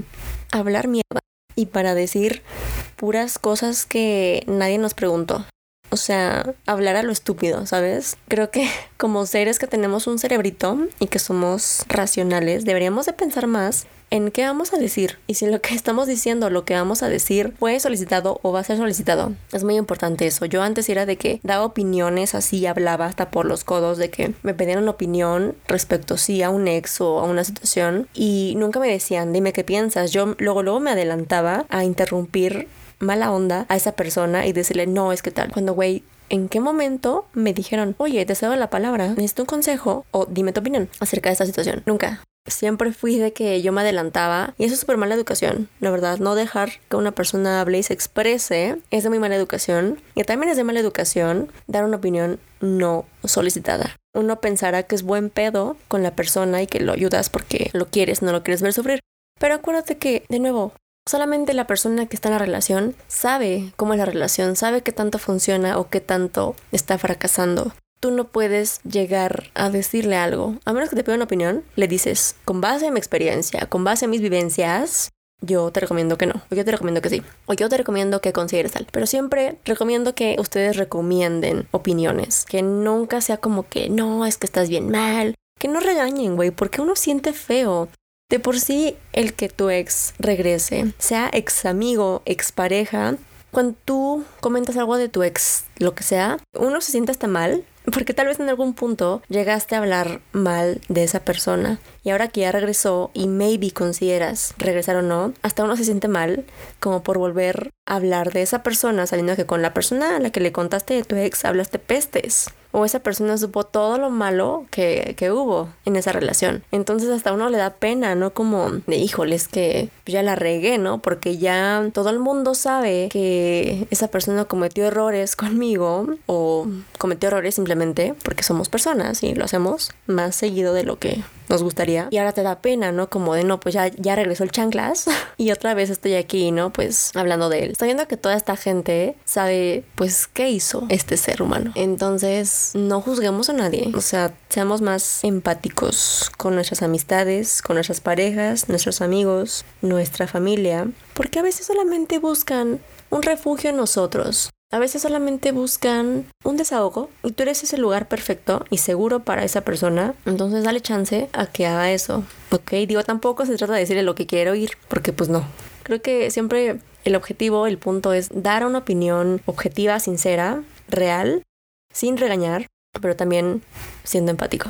hablar mierda y para decir puras cosas que nadie nos preguntó. O sea, hablar a lo estúpido, ¿sabes? Creo que <laughs> como seres que tenemos un cerebrito y que somos racionales, deberíamos de pensar más en qué vamos a decir y si lo que estamos diciendo, lo que vamos a decir fue solicitado o va a ser solicitado. Es muy importante eso. Yo antes era de que daba opiniones así, hablaba hasta por los codos de que me pedían una opinión respecto sí a un ex o a una situación y nunca me decían, dime qué piensas. Yo luego luego me adelantaba a interrumpir mala onda a esa persona y decirle, no, es que tal. Cuando, güey, ¿en qué momento me dijeron, oye, te cedo la palabra, necesito un consejo o dime tu opinión acerca de esta situación? Nunca. Siempre fui de que yo me adelantaba y eso es súper mala educación, la verdad. No dejar que una persona hable y se exprese es de muy mala educación. Y también es de mala educación dar una opinión no solicitada. Uno pensará que es buen pedo con la persona y que lo ayudas porque lo quieres, no lo quieres ver sufrir. Pero acuérdate que, de nuevo, Solamente la persona que está en la relación sabe cómo es la relación, sabe qué tanto funciona o qué tanto está fracasando. Tú no puedes llegar a decirle algo. A menos que te pida una opinión, le dices, con base en mi experiencia, con base en mis vivencias, yo te recomiendo que no, o yo te recomiendo que sí, o yo te recomiendo que consideres tal. Pero siempre recomiendo que ustedes recomienden opiniones, que nunca sea como que no, es que estás bien mal, que no regañen, güey, porque uno siente feo. De por sí, el que tu ex regrese, sea ex amigo, ex pareja, cuando tú comentas algo de tu ex, lo que sea, uno se siente hasta mal porque tal vez en algún punto llegaste a hablar mal de esa persona y ahora que ya regresó y maybe consideras regresar o no, hasta uno se siente mal como por volver a hablar de esa persona sabiendo que con la persona a la que le contaste de tu ex hablaste pestes o esa persona supo todo lo malo que, que, hubo en esa relación. Entonces hasta uno le da pena, ¿no? Como de híjoles que ya la regué, ¿no? Porque ya todo el mundo sabe que esa persona cometió errores <laughs> conmigo o cometió errores simplemente porque somos personas y lo hacemos más seguido de lo que nos gustaría. Y ahora te da pena, ¿no? Como de, no, pues ya, ya regresó el chanclas <laughs> y otra vez estoy aquí, ¿no? Pues hablando de él. Estoy viendo que toda esta gente sabe, pues, qué hizo este ser humano. Entonces, no juzguemos a nadie. O sea, seamos más empáticos con nuestras amistades, con nuestras parejas, nuestros amigos, nuestra familia, porque a veces solamente buscan un refugio en nosotros. A veces solamente buscan un desahogo y tú eres ese lugar perfecto y seguro para esa persona. Entonces dale chance a que haga eso. Ok, digo, tampoco se trata de decirle lo que quiero oír, porque pues no. Creo que siempre el objetivo, el punto es dar una opinión objetiva, sincera, real, sin regañar, pero también siendo empático.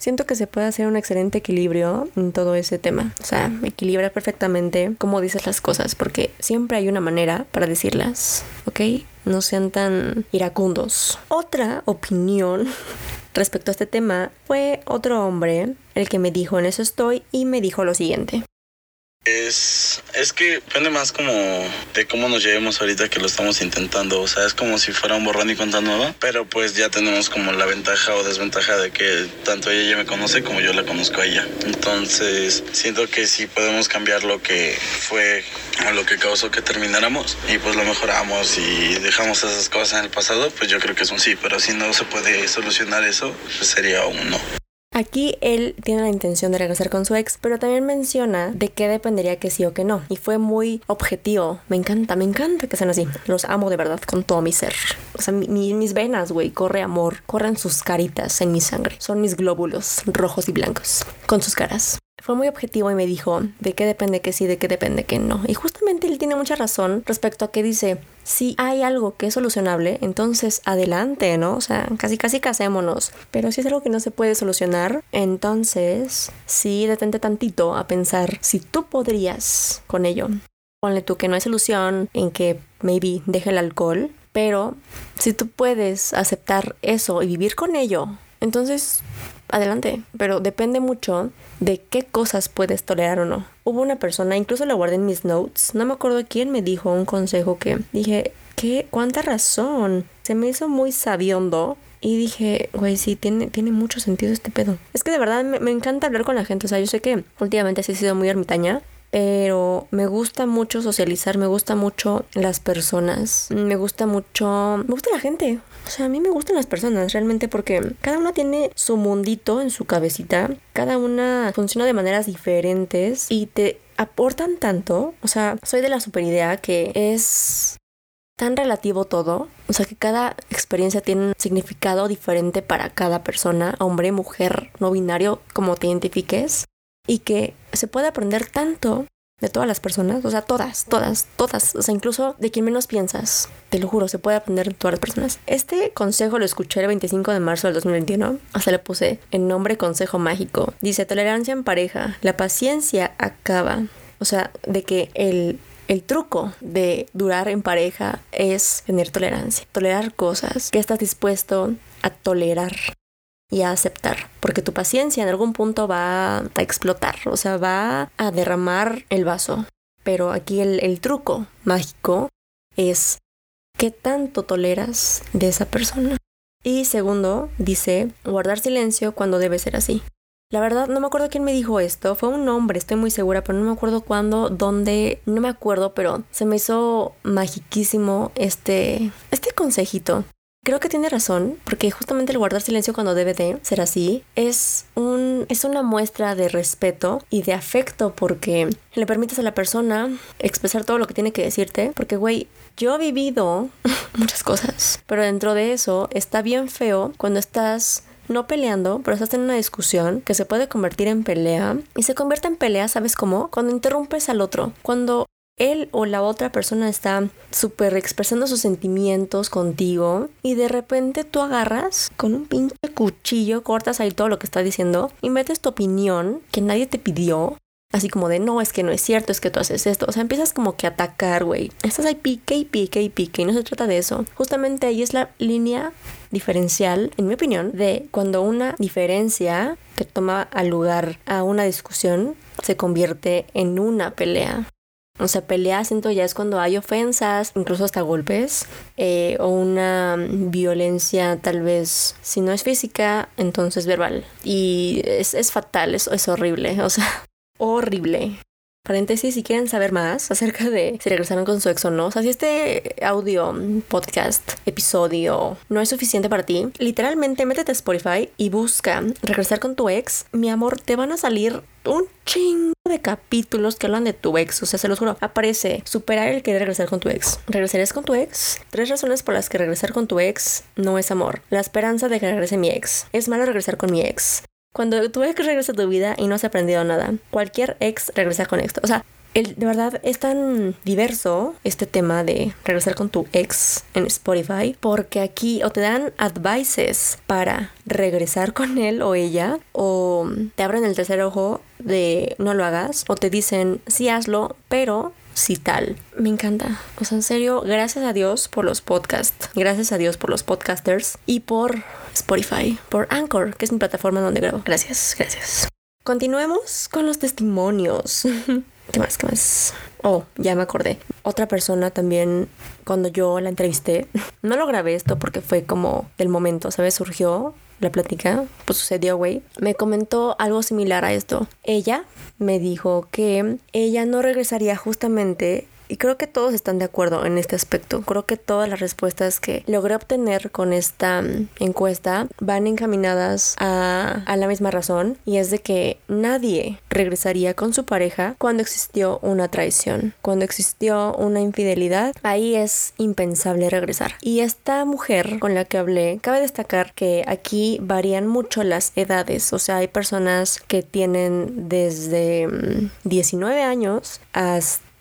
Siento que se puede hacer un excelente equilibrio en todo ese tema. O sea, equilibrar perfectamente cómo dices las cosas, porque siempre hay una manera para decirlas, ¿ok? No sean tan iracundos. Otra opinión <laughs> respecto a este tema fue otro hombre el que me dijo en eso estoy y me dijo lo siguiente. Es, es que depende más como de cómo nos llevemos ahorita que lo estamos intentando. O sea, es como si fuera un borrón y cuenta nueva. Pero pues ya tenemos como la ventaja o desventaja de que tanto ella ya me conoce como yo la conozco a ella. Entonces, siento que si podemos cambiar lo que fue o lo que causó que termináramos y pues lo mejoramos y dejamos esas cosas en el pasado, pues yo creo que es un sí. Pero si no se puede solucionar eso, pues sería un no. Aquí él tiene la intención de regresar con su ex, pero también menciona de qué dependería que sí o que no. Y fue muy objetivo. Me encanta, me encanta que sean así. Los amo de verdad con todo mi ser. O sea, mis venas, güey, corre amor. Corren sus caritas en mi sangre. Son mis glóbulos rojos y blancos. Con sus caras fue muy objetivo y me dijo de qué depende que sí, de qué depende que no. Y justamente él tiene mucha razón respecto a que dice, si hay algo que es solucionable, entonces adelante, ¿no? O sea, casi casi casémonos. Pero si es algo que no se puede solucionar, entonces sí detente tantito a pensar si tú podrías con ello. Ponle tú que no hay solución en que maybe deje el alcohol, pero si tú puedes aceptar eso y vivir con ello, entonces adelante, pero depende mucho de qué cosas puedes tolerar o no. Hubo una persona, incluso la guardé en mis notes, no me acuerdo quién me dijo un consejo que dije, ¿qué? ¿Cuánta razón? Se me hizo muy sabiondo y dije, güey, sí, tiene, tiene mucho sentido este pedo. Es que de verdad me, me, encanta hablar con la gente. O sea, yo sé que últimamente sí he sido muy ermitaña, pero me gusta mucho socializar, me gusta mucho las personas, me gusta mucho, me gusta la gente. O sea, a mí me gustan las personas realmente porque cada una tiene su mundito en su cabecita, cada una funciona de maneras diferentes y te aportan tanto. O sea, soy de la superidea que es tan relativo todo, o sea que cada experiencia tiene un significado diferente para cada persona, hombre, mujer, no binario, como te identifiques y que se puede aprender tanto de todas las personas, o sea, todas, todas, todas, o sea, incluso de quien menos piensas. Te lo juro, se puede aprender de todas las personas. Este consejo lo escuché el 25 de marzo del 2021, hasta le puse en nombre consejo mágico. Dice, tolerancia en pareja, la paciencia acaba. O sea, de que el el truco de durar en pareja es tener tolerancia, tolerar cosas que estás dispuesto a tolerar y a aceptar, porque tu paciencia en algún punto va a explotar, o sea, va a derramar el vaso. Pero aquí el, truco mágico es qué tanto toleras de esa persona. Y segundo, dice guardar silencio cuando debe ser así. La verdad, no me acuerdo quién me dijo esto. Fue un hombre, estoy muy segura, pero no me acuerdo cuándo, dónde, no me acuerdo, pero se me hizo magiquísimo este, este consejito creo que tiene razón, porque justamente el guardar silencio cuando debe de ser así es un es una muestra de respeto y de afecto porque le permites a la persona expresar todo lo que tiene que decirte, porque güey, yo he vivido <laughs> muchas cosas, pero dentro de eso está bien feo cuando estás no peleando, pero estás en una discusión que se puede convertir en pelea y se convierte en pelea, ¿sabes cómo? Cuando interrumpes al otro, cuando él o la otra persona está súper expresando sus sentimientos contigo y de repente tú agarras con un pinche cuchillo, cortas ahí todo lo que está diciendo y metes tu opinión que nadie te pidió. Así como de, no, es que no es cierto, es que tú haces esto. O sea, empiezas como que a atacar, güey. Estás ahí pique y pique y pique y no se trata de eso. Justamente ahí es la línea diferencial, en mi opinión, de cuando una diferencia que toma lugar a una discusión se convierte en una pelea. O sea, pelea siento ya es cuando hay ofensas, incluso hasta golpes, eh, o una violencia tal vez, si no es física, entonces verbal. Y es, es fatal, es, es horrible, o sea, <laughs> horrible. Paréntesis, si quieren saber más acerca de si regresaron con su ex o no, o sea, si este audio, podcast, episodio no es suficiente para ti, literalmente métete a Spotify y busca regresar con tu ex. Mi amor, te van a salir un chingo de capítulos que hablan de tu ex. O sea, se los juro. Aparece superar el querer regresar con tu ex. ¿Regresarías con tu ex? Tres razones por las que regresar con tu ex no es amor. La esperanza de que regrese mi ex. Es malo regresar con mi ex. Cuando tu ex regresa a tu vida y no has aprendido nada, cualquier ex regresa con esto. O sea, de verdad es tan diverso este tema de regresar con tu ex en Spotify porque aquí o te dan advices para regresar con él o ella o te abren el tercer ojo de no lo hagas o te dicen sí hazlo pero si tal. Me encanta. O sea, en serio, gracias a Dios por los podcasts. Gracias a Dios por los podcasters y por Spotify, por Anchor, que es mi plataforma donde grabo. Gracias, gracias. Continuemos con los testimonios. <laughs> ¿Qué más? ¿Qué más? Oh, ya me acordé. Otra persona también, cuando yo la entrevisté, <laughs> no lo grabé esto porque fue como del momento, ¿sabes? Surgió la plática, pues sucedió, güey. Me comentó algo similar a esto. Ella me dijo que ella no regresaría justamente y creo que todos están de acuerdo en este aspecto. Creo que todas las respuestas que logré obtener con esta mm, encuesta van encaminadas a, a, la misma razón y es de que nadie regresaría con su pareja cuando existió una traición, cuando existió una infidelidad. Ahí es impensable regresar. Y esta mujer con la que hablé, cabe destacar que aquí varían mucho las edades. O sea, hay personas que tienen desde 19 mm, años hasta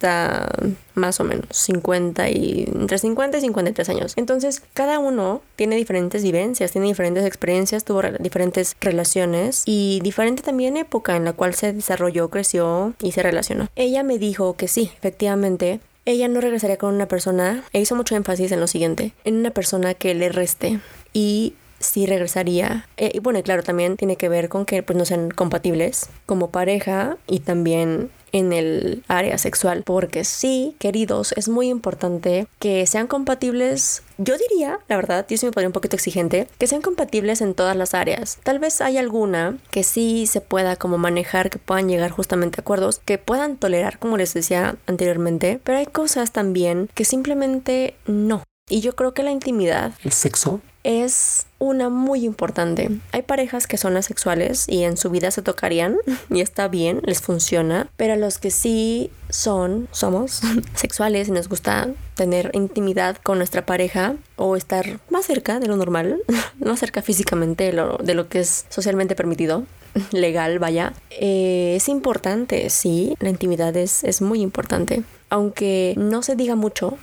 más o menos 50 y entre 50 y 53 años. Entonces, cada uno tiene diferentes vivencias, tiene diferentes experiencias, tuvo diferentes relaciones y diferente también época en la cual se desarrolló, creció y se relacionó. Ella me dijo que sí, efectivamente, ella no regresaría con una persona, e hizo mucho énfasis en lo siguiente, en una persona que le reste y sí regresaría. Eh, y bueno, claro, también tiene que ver con que pues no sean compatibles como pareja y también en el área sexual. Porque sí, queridos, es muy importante que sean compatibles. Yo diría, la verdad, yo sí me podría un poquito exigente, que sean compatibles en todas las áreas. Tal vez hay alguna que sí se pueda como manejar, que puedan llegar justamente a acuerdos, que puedan tolerar, como les decía anteriormente, pero hay cosas también que simplemente no. Y yo creo que la intimidad, el sexo, es una muy importante. Hay parejas que son asexuales y en su vida se tocarían <laughs> y está bien, les funciona, pero los que sí son, somos <laughs> sexuales y nos gusta tener intimidad con nuestra pareja o estar más cerca de lo normal, <laughs> más cerca físicamente de lo, de lo que es socialmente permitido, legal, vaya, eh, es importante, sí, la intimidad es, es muy importante. Aunque no se diga mucho,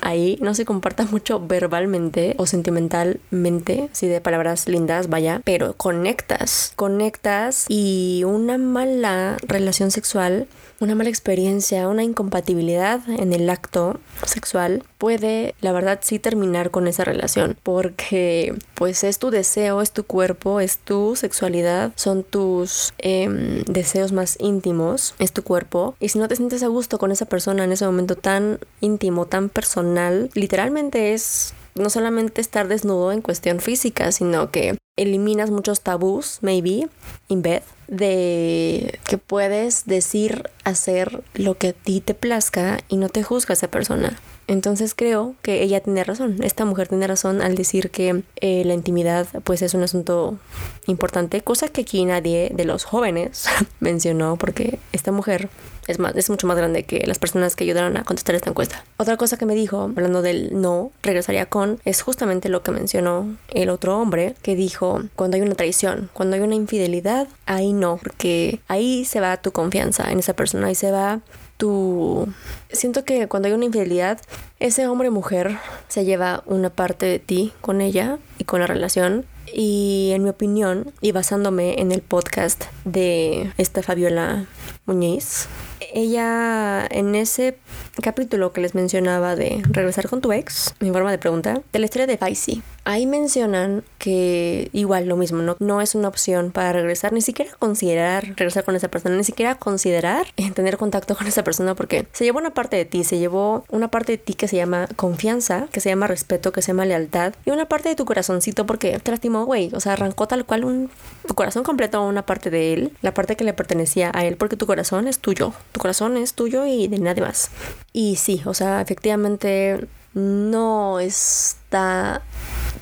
ahí no se comparta mucho verbalmente o sentimentalmente, si de palabras lindas, vaya, pero conectas, conectas y una mala relación sexual una mala experiencia, una incompatibilidad en el acto sexual puede, la verdad, sí terminar con esa relación, porque pues es tu deseo, es tu cuerpo, es tu sexualidad, son tus eh, deseos más íntimos, es tu cuerpo, y si no te sientes a gusto con esa persona en ese momento tan íntimo, tan personal, literalmente es no solamente estar desnudo en cuestión física, sino que eliminas muchos tabús, maybe, in bed, de que puedes decir, hacer lo que a ti te plazca y no te juzga esa persona. Entonces creo que ella tiene razón, esta mujer tiene razón al decir que eh, la intimidad pues es un asunto importante, cosa que aquí nadie de los jóvenes <laughs> mencionó porque esta mujer es, más, es mucho más grande que las personas que ayudaron a contestar esta encuesta. Otra cosa que me dijo, hablando del no, regresaría con, es justamente lo que mencionó el otro hombre, que dijo, cuando hay una traición, cuando hay una infidelidad, ahí no, porque ahí se va tu confianza en esa persona, ahí se va tu... Siento que cuando hay una infidelidad, ese hombre o mujer se lleva una parte de ti con ella y con la relación. Y en mi opinión, y basándome en el podcast de esta Fabiola Muñiz, ella en ese capítulo que les mencionaba de regresar con tu ex, mi forma de pregunta, de la historia de Faisy, ahí mencionan que igual lo mismo, ¿no? no es una opción para regresar, ni siquiera considerar regresar con esa persona, ni siquiera considerar <laughs> tener contacto con esa persona porque se llevó una parte de ti, se llevó una parte de ti que se llama confianza, que se llama respeto, que se llama lealtad y una parte de tu corazoncito porque te lastimó, güey, o sea, arrancó tal cual un tu corazón completo una parte de él, la parte que le pertenecía a él porque tu corazón es tuyo, tu corazón es tuyo y de nadie más. Y sí, o sea, efectivamente no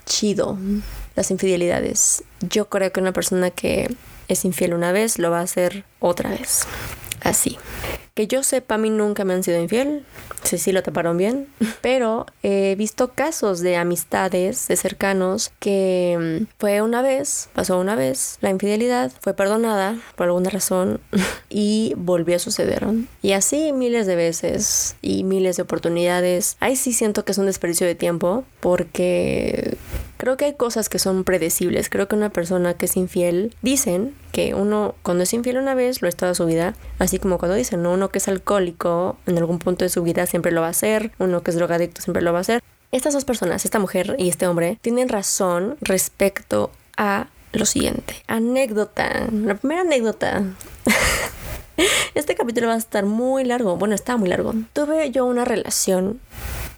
chido las infidelidades. Yo creo que una persona que es infiel una vez lo va a hacer otra vez. Así. Que yo sepa, a mí nunca me han sido infiel. Sí, sí lo taparon bien. <laughs> Pero he visto casos de amistades, de cercanos, que mm, fue una vez, pasó una vez, la infidelidad fue perdonada por alguna razón <laughs> y volvió a suceder. Y así miles de veces y miles de oportunidades. Ahí sí siento que es un desperdicio de tiempo porque creo que hay cosas que son predecibles. Creo que una persona que es infiel, dicen que uno cuando es infiel una vez lo es toda su vida. Así como cuando dicen, ¿no? uno que es alcohólico en algún punto de su vida siempre lo va a hacer, uno que es drogadicto siempre lo va a hacer. Estas dos personas, esta mujer y este hombre, tienen razón respecto a lo siguiente. Anécdota. La primera anécdota. <laughs> Este capítulo va a estar muy largo. Bueno, está muy largo. Tuve yo una relación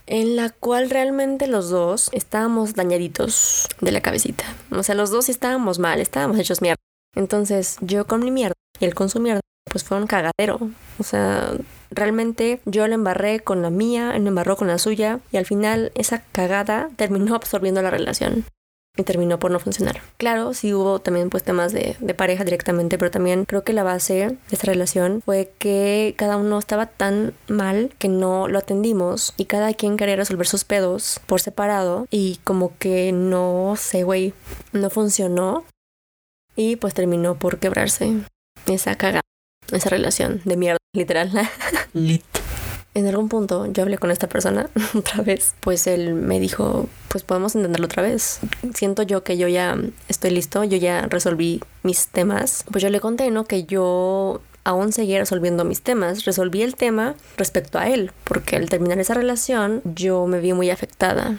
en la cual realmente los dos estábamos dañaditos de la cabecita. O sea, los dos estábamos mal, estábamos hechos mierda. Entonces, yo con mi mierda y él con su mierda, pues fue un cagadero. O sea, realmente yo le embarré con la mía, él me embarró con la suya y al final esa cagada terminó absorbiendo la relación y terminó por no funcionar. Claro, sí hubo también pues temas de, de, pareja directamente, pero también creo que la base de esta relación fue que cada uno estaba tan mal que no lo atendimos y cada quien quería resolver sus pedos por separado y como que no sé, güey, no funcionó y pues terminó por quebrarse esa cagada, esa relación de mierda, literal. <laughs> Lit en algún punto yo hablé con esta persona <laughs> otra vez, pues él me dijo, pues podemos entenderlo otra vez. Siento yo que yo ya estoy listo, yo ya resolví mis temas. Pues yo le conté, ¿no? Que yo aún seguía resolviendo mis temas. Resolví el tema respecto a él, porque al terminar esa relación yo me vi muy afectada.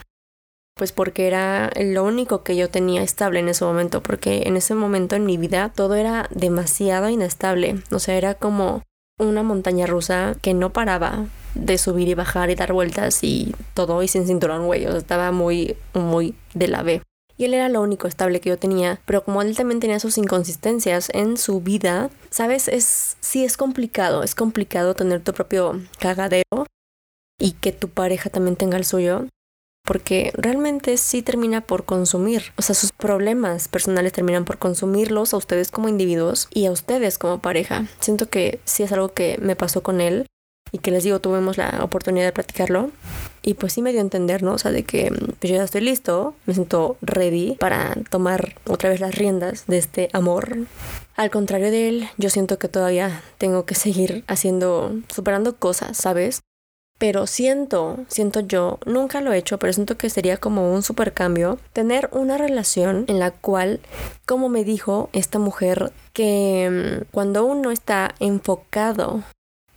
Pues porque era lo único que yo tenía estable en ese momento, porque en ese momento en mi vida todo era demasiado inestable. O sea, era como una montaña rusa que no paraba de subir y bajar y dar vueltas y todo y sin cinturón, güey. O sea, estaba muy, muy de la B. Y él era lo único estable que yo tenía, pero como él también tenía sus inconsistencias en su vida, ¿sabes? Es, sí es complicado, es complicado tener tu propio cagadero y que tu pareja también tenga el suyo, porque realmente sí termina por consumir, o sea, sus problemas personales terminan por consumirlos a ustedes como individuos y a ustedes como pareja. Siento que sí es algo que me pasó con él y que les digo, tuvimos la oportunidad de practicarlo y pues sí me dio a entender, ¿no? O sea, de que pues yo ya estoy listo, me siento ready para tomar otra vez las riendas de este amor. Al contrario de él, yo siento que todavía tengo que seguir haciendo, superando cosas, ¿sabes? Pero siento, siento yo, nunca lo he hecho, pero siento que sería como un super cambio tener una relación en la cual, como me dijo esta mujer, que mm, cuando uno está enfocado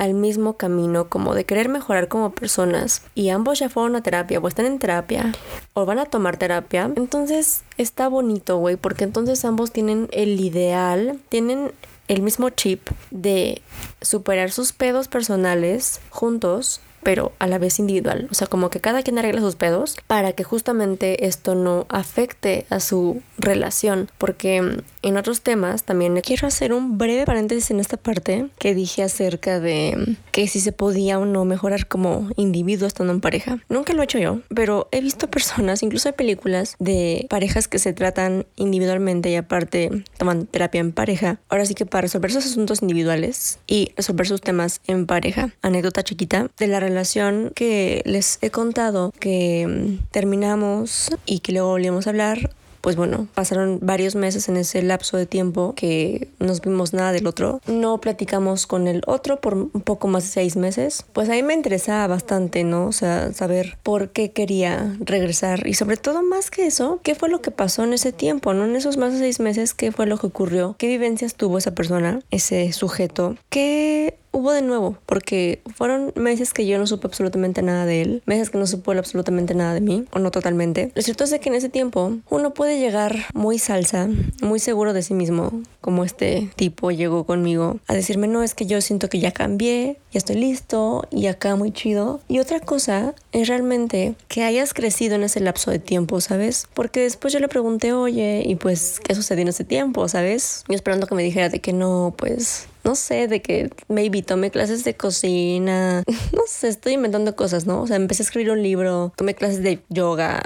al mismo camino como de querer mejorar como personas y ambos ya fueron a terapia o están en terapia o van a tomar terapia, entonces está bonito, güey, porque entonces ambos tienen el ideal, tienen el mismo chip de superar sus pedos personales juntos pero a la vez individual. O sea, como que cada quien arregla sus pedos para que justamente esto no afecte a su relación. Porque mm, en otros temas también quiero hacer un breve paréntesis en esta parte que dije acerca de que si se podía o no mejorar como individuo estando en pareja. Nunca lo he hecho yo, pero he visto personas, incluso hay películas de parejas que se tratan individualmente y aparte toman terapia en pareja. Ahora sí que para resolver sus asuntos individuales y resolver sus temas en pareja. Anécdota chiquita de la relación que les he contado que mm, terminamos y que luego volvimos a hablar pues bueno, pasaron varios meses en ese lapso de tiempo que no vimos nada del otro. No platicamos con el otro por un poco más de seis meses. Pues a mí me interesaba bastante, ¿no? O sea, saber por qué quería regresar y sobre todo más que eso, qué fue lo que pasó en ese tiempo, ¿no? En esos más de seis meses, qué fue lo que ocurrió, qué vivencias tuvo esa persona, ese sujeto, qué hubo de nuevo, porque fueron meses que yo no supe absolutamente nada de él, meses que no supo absolutamente nada de mí, o no totalmente. Lo cierto es que en ese tiempo uno puede llegar muy salsa, muy seguro de sí mismo, como este tipo llegó conmigo, a decirme, no, es que yo siento que ya cambié, ya estoy listo, y acá muy chido. Y otra cosa es realmente que hayas crecido en ese lapso de tiempo, ¿sabes? Porque después yo le pregunté, oye, y pues, ¿qué sucedió en ese tiempo, ¿sabes? Yo esperando que me dijera de que no, pues no sé, de que maybe tomé clases de cocina, <laughs> no sé, estoy inventando cosas, ¿no? O sea, empecé a escribir un libro, tomé clases de yoga,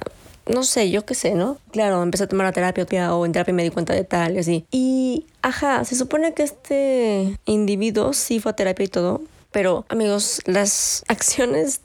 no sé, yo qué sé, ¿no? Claro, empecé a tomar la terapia o en terapia me di cuenta de tal y así. Y, ajá, se supone que este individuo sí fue a terapia y todo, pero amigos, las <laughs> acciones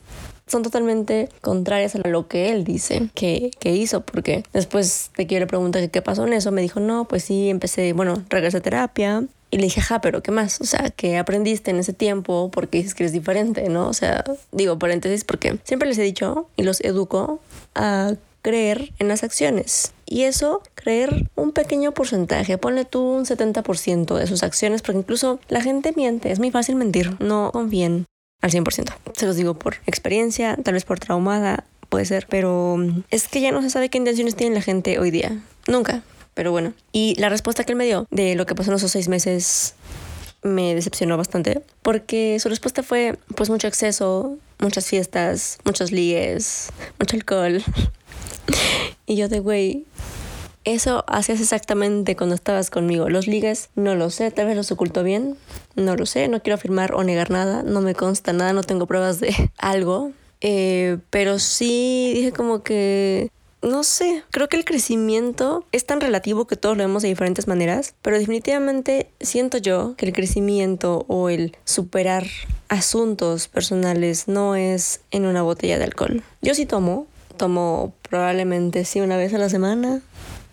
son totalmente contrarias a lo que él dice que, que hizo, porque después de que yo le pregunté qué pasó en eso, me dijo, no, pues sí, empecé, bueno, regresé a terapia, y le dije, ajá, pero ¿qué más? O sea, ¿qué aprendiste en ese tiempo? Porque dices que eres diferente, ¿no? O sea, digo paréntesis porque siempre les he dicho y los educo a creer en las acciones. Y eso, creer un pequeño porcentaje, ponle tú un 70% de sus acciones, porque incluso la gente miente, es muy fácil mentir, no confíen al 100%. Se los digo por experiencia, tal vez por traumada, puede ser, pero es que ya no se sabe qué intenciones tiene la gente hoy día. Nunca. Pero bueno, y la respuesta que él me dio de lo que pasó en esos seis meses me decepcionó bastante porque su respuesta fue pues mucho exceso, muchas fiestas, muchos ligues, mucho alcohol. <laughs> y yo de güey, eso hacías exactamente cuando estabas conmigo. Los ligues, no lo sé, tal vez los ocultó bien, no lo sé, no quiero afirmar o negar nada, no me consta nada, no tengo pruebas de <laughs> algo. Eh, pero sí dije como que no sé, creo que el crecimiento es tan relativo que todos lo vemos de diferentes maneras, pero definitivamente siento yo que el crecimiento o el superar asuntos personales no es en una botella de alcohol. Yo sí tomo, tomo probablemente sí una vez a la semana,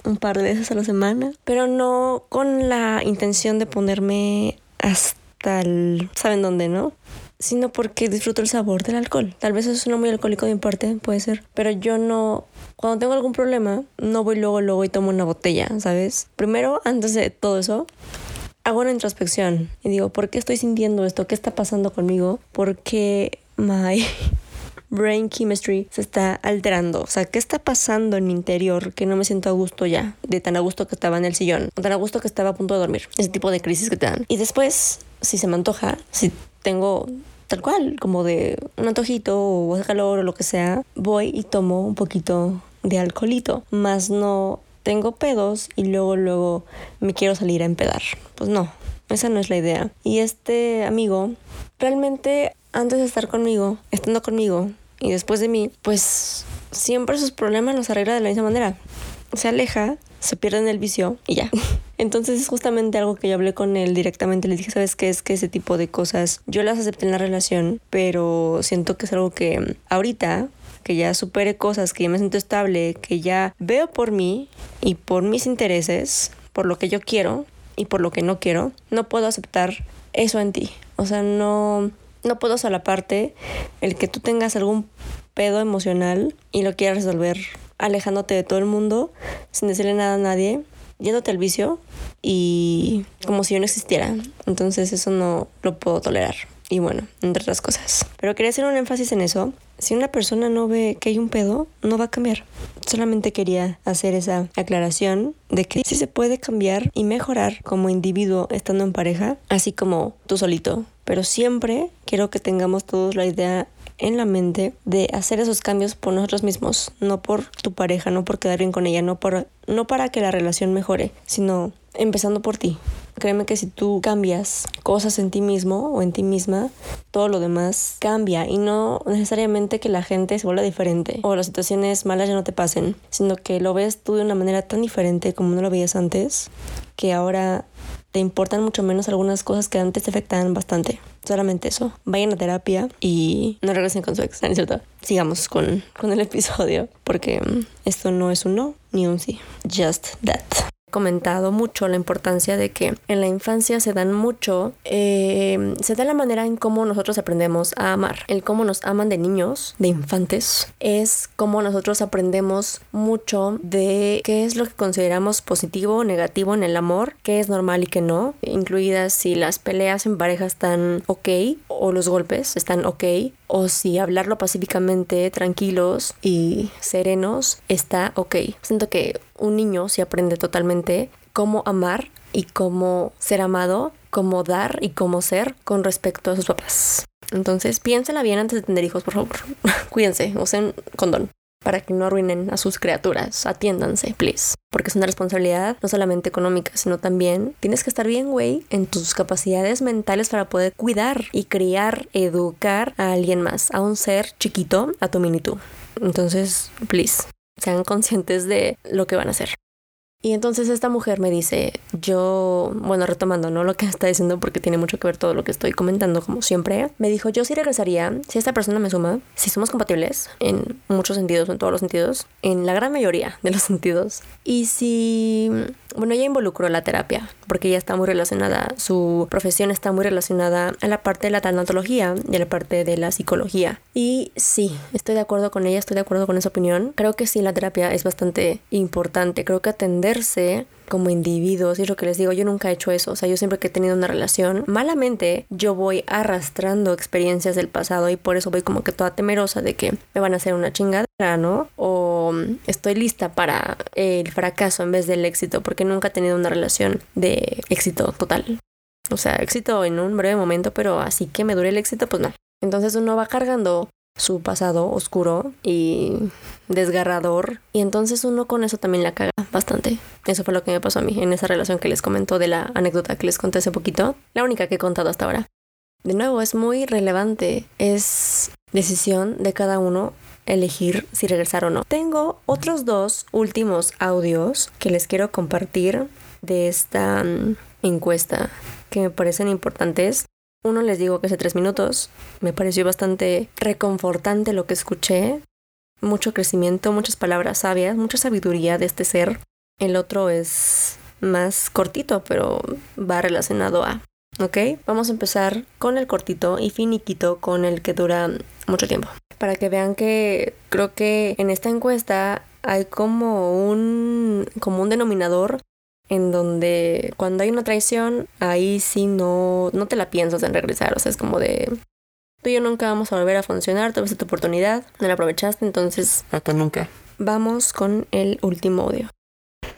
un par de veces a la semana, pero no con la intención de ponerme hasta el... ¿Saben dónde, no? sino porque disfruto el sabor del alcohol. Tal vez eso suena muy alcohólico de mi parte, puede ser, pero yo no, cuando tengo algún problema, no voy luego, luego y tomo una botella, ¿sabes? Primero, antes de todo eso, hago una introspección y digo, ¿por qué estoy sintiendo esto? ¿Qué está pasando conmigo? ¿Por qué my <laughs> brain chemistry se está alterando? O sea, ¿qué está pasando en mi interior que no me siento a gusto ya? De tan a gusto que estaba en el sillón, o tan a gusto que estaba a punto de dormir. Ese tipo de crisis que te dan. Y después, si se me antoja, si tengo tal cual, como de un antojito o calor o lo que sea, voy y tomo un poquito de alcoholito, más no tengo pedos y luego luego me quiero salir a empedar. Pues no, esa no es la idea. Y este amigo realmente antes de estar conmigo, estando conmigo y después de mí, pues siempre sus problemas los arregla de la misma manera. Se aleja, se pierde en el vicio y ya. <laughs> Entonces es justamente algo que yo hablé con él directamente. Le dije, ¿sabes qué? Es que ese tipo de cosas yo las acepté en la relación, pero siento que es algo que ahorita que ya supere cosas, que ya me siento estable, que ya veo por mí y por mis intereses, por lo que yo quiero y por lo que no quiero, no puedo aceptar eso en ti. O sea, no, no puedo solaparte el que tú tengas algún pedo emocional y lo quieras resolver alejándote de todo el mundo sin decirle nada a nadie yéndote al vicio y como si yo no existiera. Entonces eso no lo puedo tolerar. Y bueno, entre otras cosas. Pero quería hacer un énfasis en eso. Si una persona no ve que hay un pedo, no va a cambiar. Solamente quería hacer esa aclaración de que sí se puede cambiar y mejorar como individuo estando en pareja, así como tú solito. Pero siempre quiero que tengamos todos la idea en la mente de hacer esos cambios por nosotros mismos, no por tu pareja, no por quedar bien con ella, no, por, no para que la relación mejore, sino empezando por ti. Créeme que si tú cambias cosas en ti mismo o en ti misma, todo lo demás cambia y no necesariamente que la gente se vuelva diferente o las situaciones malas ya no te pasen, sino que lo ves tú de una manera tan diferente como no lo veías antes, que ahora te importan mucho menos algunas cosas que antes te afectaban bastante. Solamente eso. Vayan a terapia y no regresen con su ex, <laughs> ¿no es? Sigamos con, con el episodio porque esto no es un no ni un sí. Just that comentado mucho la importancia de que en la infancia se dan mucho, eh, se da la manera en cómo nosotros aprendemos a amar. El cómo nos aman de niños, de infantes, es cómo nosotros aprendemos mucho de qué es lo que consideramos positivo o negativo en el amor, qué es normal y qué no, incluidas si las peleas en pareja están ok o los golpes están ok o si hablarlo pacíficamente, tranquilos y serenos está ok. Siento que un niño se aprende totalmente cómo amar y cómo ser amado, cómo dar y cómo ser con respecto a sus papás. Entonces piénsela bien antes de tener hijos, por favor. <laughs> Cuídense, usen condón para que no arruinen a sus criaturas. Atiéndanse, please. Porque es una responsabilidad no solamente económica, sino también tienes que estar bien, güey, en tus capacidades mentales para poder cuidar y criar, educar a alguien más, a un ser chiquito, a tu mini tú. Entonces, please, sean conscientes de lo que van a hacer. Y entonces esta mujer me dice, yo, bueno, retomando, ¿no? Lo que <laughs> está diciendo porque tiene mucho que ver todo lo que estoy comentando, como siempre, me dijo, yo sí regresaría si esta persona me suma, si somos compatibles en muchos sentidos, en todos los sentidos, en la gran mayoría de los <laughs> sentidos. Y si, bueno, ella involucró la terapia, porque ella está muy relacionada, su profesión está muy relacionada a la parte de la tanatología y a la parte de la psicología. Y sí, estoy de acuerdo con ella, estoy de acuerdo con esa opinión. Creo que sí, la terapia es bastante importante. Creo que atender como individuos, y es lo que les digo, yo nunca he hecho eso, o sea, yo siempre que he tenido una relación, malamente yo voy arrastrando experiencias del pasado y por eso voy como que toda temerosa de que me van a hacer una chingadera, ¿no? O estoy lista para el fracaso en vez del éxito, porque nunca he tenido una relación de éxito total. O sea, éxito en un breve momento, pero así que me dure el éxito, pues no. Entonces uno va cargando su pasado oscuro y desgarrador. Y entonces uno con eso también la caga bastante. Eso fue lo que me pasó a mí en esa relación que les comentó de la anécdota que les conté hace poquito. La única que he contado hasta ahora. De nuevo, es muy relevante. Es decisión de cada uno elegir si regresar o no. Tengo otros dos últimos audios que les quiero compartir de esta mm, encuesta que me parecen importantes uno les digo que hace tres minutos. Me pareció bastante reconfortante lo que escuché. Mucho crecimiento, muchas palabras sabias, mucha sabiduría de este ser. El otro es más cortito, pero va relacionado a. ¿Ok? Vamos a empezar con el cortito y finiquito con el que dura mucho tiempo. Para que vean que creo que en esta encuesta hay como un, como un denominador en donde cuando hay una traición, ahí sí no, no te la piensas en regresar, o sea, es como de, tú y yo nunca vamos a volver a funcionar, tuviste tu oportunidad, no la aprovechaste, entonces... Hasta nunca. Vamos con el último audio.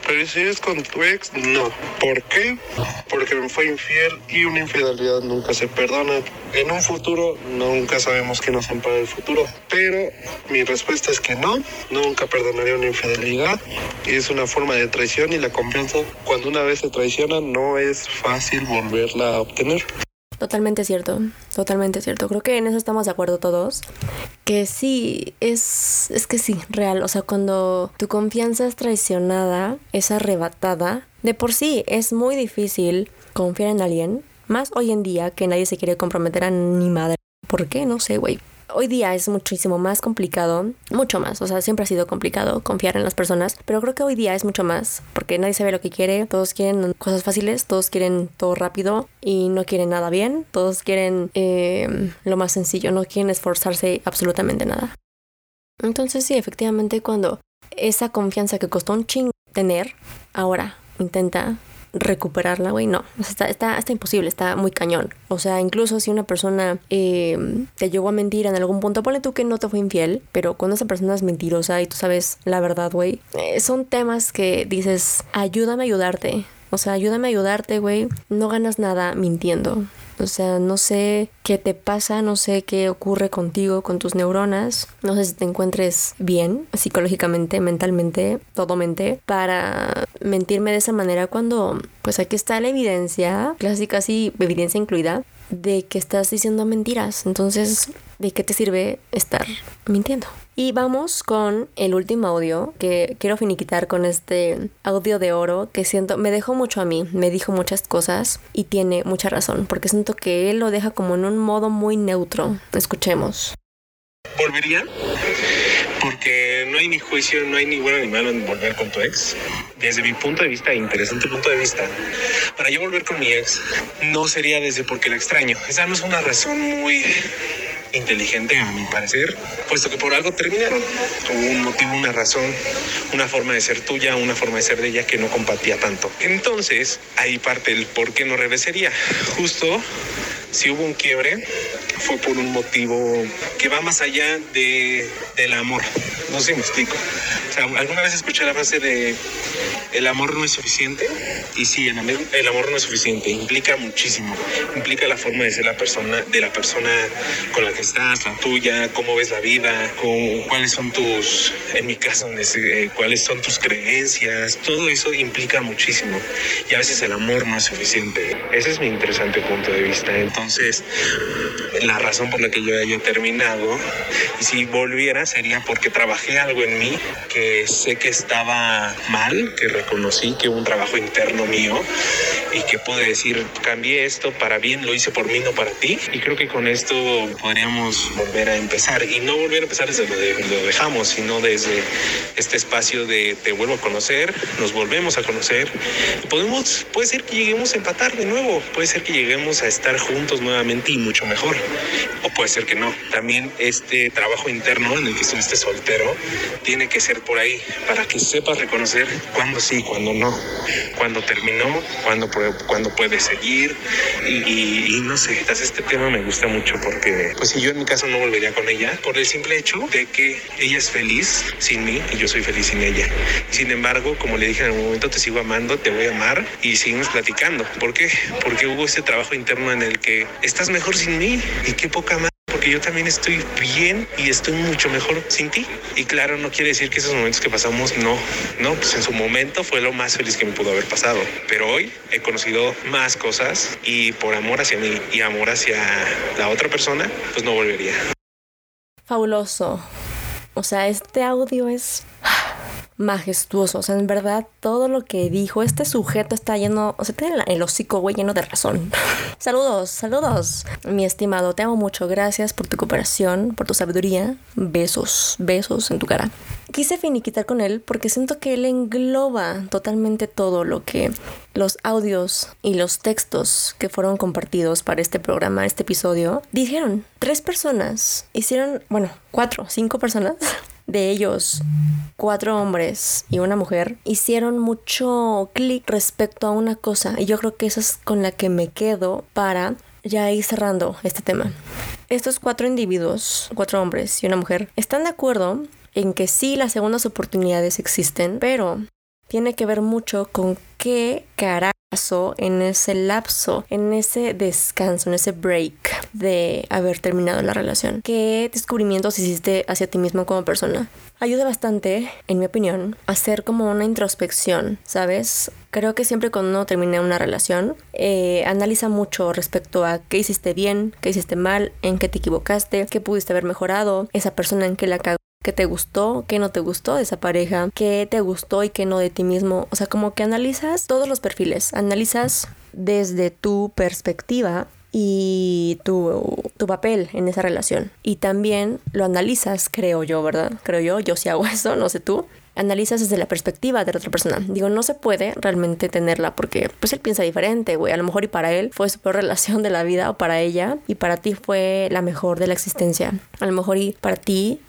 Pero si es con tu ex, no. ¿Por qué? Porque me fue infiel y una infidelidad nunca se perdona. En un futuro nunca sabemos qué nos para el futuro. Pero mi respuesta es que no. Nunca perdonaría una infidelidad. Y es una forma de traición y la confianza cuando una vez se traiciona no es fácil volverla a obtener. Totalmente cierto, totalmente cierto. Creo que en eso estamos de acuerdo todos. Que sí, es, es que sí, real. O sea, cuando tu confianza es traicionada, es arrebatada, de por sí es muy difícil confiar en alguien. Más hoy en día que nadie se quiere comprometer a ni madre. ¿Por qué? No sé, güey hoy día es muchísimo más complicado, mucho más, o sea, siempre ha sido complicado confiar en las personas, pero creo que hoy día es mucho más, porque nadie sabe lo que quiere, todos quieren cosas fáciles, todos quieren todo rápido y no quieren nada bien, todos quieren eh, lo más sencillo, no quieren esforzarse absolutamente nada. Entonces sí, efectivamente cuando esa confianza que costó un ching tener, ahora intenta recuperarla, güey, no. está, está, está, imposible, está muy cañón. O sea, incluso si una persona eh, te llegó a mentir en algún punto, ponle tú que no te fue infiel, pero cuando esa persona es mentirosa y tú sabes la verdad, güey, eh, son temas que dices, ayúdame a ayudarte. O sea, ayúdame a ayudarte, güey. No ganas nada mintiendo. O sea, no sé qué te pasa, no sé qué ocurre contigo, con tus neuronas. No sé si te encuentres bien psicológicamente, mentalmente, todo mente, para mentirme de esa manera cuando, pues aquí está la evidencia, casi casi evidencia incluida, de que estás diciendo mentiras. Entonces, ¿de qué te sirve estar mintiendo? Y vamos con el último audio que quiero finiquitar con este audio de oro que siento, me dejó mucho a mí, me dijo muchas cosas y tiene mucha razón, porque siento que él lo deja como en un modo muy neutro. Escuchemos. ¿Volvería? Porque no hay ni juicio, no hay ni bueno ni malo en volver con tu ex. Desde mi punto de vista, interesante punto de vista, para yo volver con mi ex, no sería desde porque la extraño. Esa no es una razón muy inteligente a mi parecer, puesto que por algo terminaron. Hubo un motivo, una razón, una forma de ser tuya, una forma de ser de ella que no compartía tanto. Entonces, ahí parte el por qué no regresaría. Justo si hubo un quiebre, fue por un motivo que va más allá de, del amor. No sé me explico. O sea, alguna vez escuché la frase de el amor no es suficiente. Y sí, el, el amor no es suficiente. Implica muchísimo. Implica la forma de ser la persona, de la persona con la que estás, la tuya, cómo ves la vida, cómo- cuáles son tus, en mi caso, eh, cuáles son tus creencias. Todo eso implica muchísimo. Y a veces el amor no es suficiente. Ese es mi interesante punto de vista. Entonces, la razón por la que yo haya terminado, y si volviera, sería porque trabajé algo en mí que sé que estaba mal, que reconocí que un trabajo interno mío y que pude decir, cambié esto para bien, lo hice por mí, no para ti. Y creo que con esto podríamos volver a empezar. Y no volver a empezar desde donde lo dejamos, sino desde este espacio de te vuelvo a conocer, nos volvemos a conocer. Podemos, puede ser que lleguemos a empatar de nuevo, puede ser que lleguemos a estar juntos nuevamente y mucho mejor. O puede ser que no. También este trabajo interno en el que estuviste soltero tiene que ser por ahí para que sepas reconocer cuándo sí, cuándo no, cuándo terminó, cuándo, cuándo puede seguir. Y, y- y no sé, este tema me gusta mucho porque, pues si yo en mi caso no volvería con ella, por el simple hecho de que ella es feliz sin mí y yo soy feliz sin ella. Sin embargo, como le dije en algún momento, te sigo amando, te voy a amar y seguimos platicando. ¿Por qué? Porque hubo ese trabajo interno en el que estás mejor sin mí y qué poca más. Porque yo también estoy bien y estoy mucho mejor sin ti. Y claro, no quiere decir que esos momentos que pasamos, no, no, pues en su momento fue lo más feliz que me pudo haber pasado. Pero hoy he conocido más cosas y por amor hacia mí y amor hacia la otra persona, pues no volvería. Fabuloso. O sea, este audio es majestuoso. En verdad, todo lo que dijo este sujeto está lleno, o sea, tiene el hocico, güey, lleno de razón. <laughs> saludos, saludos. Mi estimado, te amo mucho. Gracias por tu cooperación, por tu sabiduría. Besos, besos en tu cara. Quise finiquitar con él porque siento que él engloba totalmente todo lo que los audios y los textos que fueron compartidos para este programa, este episodio, dijeron. Tres personas hicieron, bueno, cuatro, cinco personas <laughs> de ellos, cuatro hombres y una mujer, hicieron mucho clic respecto a una cosa. Y yo creo que esa es con la que me quedo para ya ir cerrando este tema. Estos cuatro individuos, cuatro hombres y una mujer, están de acuerdo en que sí las segundas oportunidades existen, pero tiene que ver mucho con qué carajo en ese lapso, en ese descanso, en ese break de haber terminado la relación. ¿Qué descubrimientos hiciste hacia ti mismo como persona? Ayuda bastante, en mi opinión, hacer como una introspección, ¿sabes? Creo que siempre cuando uno termina una relación, eh, analiza mucho respecto a qué hiciste bien, qué hiciste mal, en qué te equivocaste, qué pudiste haber mejorado, esa persona en que la cagó qué te gustó, qué no te gustó de esa pareja, qué te gustó y qué no de ti mismo. O sea, como que analizas todos los perfiles, analizas desde tu perspectiva y tu, tu papel en esa relación. Y también lo analizas, creo yo, ¿verdad? Creo yo, yo sí hago <laughs> eso, no sé tú. Analizas desde la perspectiva de la otra persona. Digo, no se puede realmente tenerla porque pues él piensa diferente, güey. A lo mejor y para él fue su peor <laughs> relación de la vida o para ella y para ti fue la mejor de la existencia. A lo mejor y para ti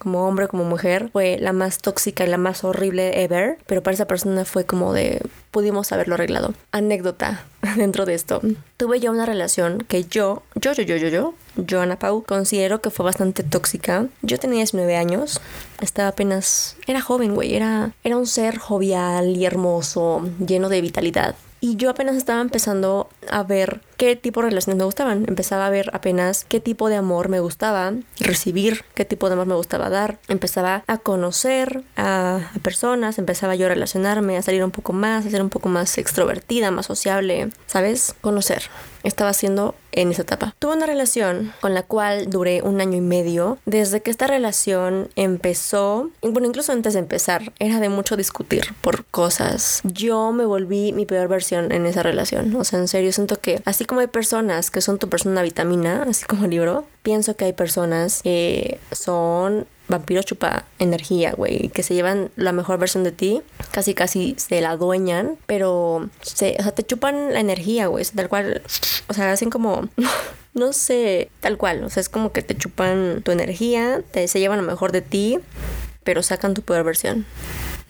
como hombre, como mujer, fue la más tóxica y la más horrible ever, pero para esa persona fue como de pudimos haberlo arreglado. Anécdota <laughs> dentro de esto. Tuve yo una relación que yo, yo, yo, yo, yo, yo, yo, Ana Pau, considero que fue bastante tóxica. Yo tenía 19 años, estaba apenas, era joven, güey, era, era un ser jovial y hermoso, lleno de vitalidad. Y yo apenas estaba empezando a ver qué tipo de relaciones me gustaban. Empezaba a ver apenas qué tipo de amor me gustaba recibir, qué tipo de amor me gustaba dar. Empezaba a conocer a, personas, empezaba yo a relacionarme, a salir un poco más, a ser un poco más extrovertida, más sociable, ¿sabes? Conocer estaba haciendo en esa etapa. Tuve una relación con la cual duré un año y medio. Desde que esta relación empezó, bueno, incluso antes de empezar, era de mucho discutir por cosas. Yo me volví mi peor versión en esa relación. O sea, en serio, siento que así como hay personas que son tu persona vitamina, así como el libro, pienso que hay personas que son vampiro chupa energía, güey, que se llevan la mejor versión de ti, casi casi se la dueñan, pero se, o sea, te chupan la energía, güey, tal cual, o sea, hacen como <laughs> no sé, tal cual, o sea, es como que te chupan tu energía, te se llevan lo mejor de ti, pero sacan tu peor versión.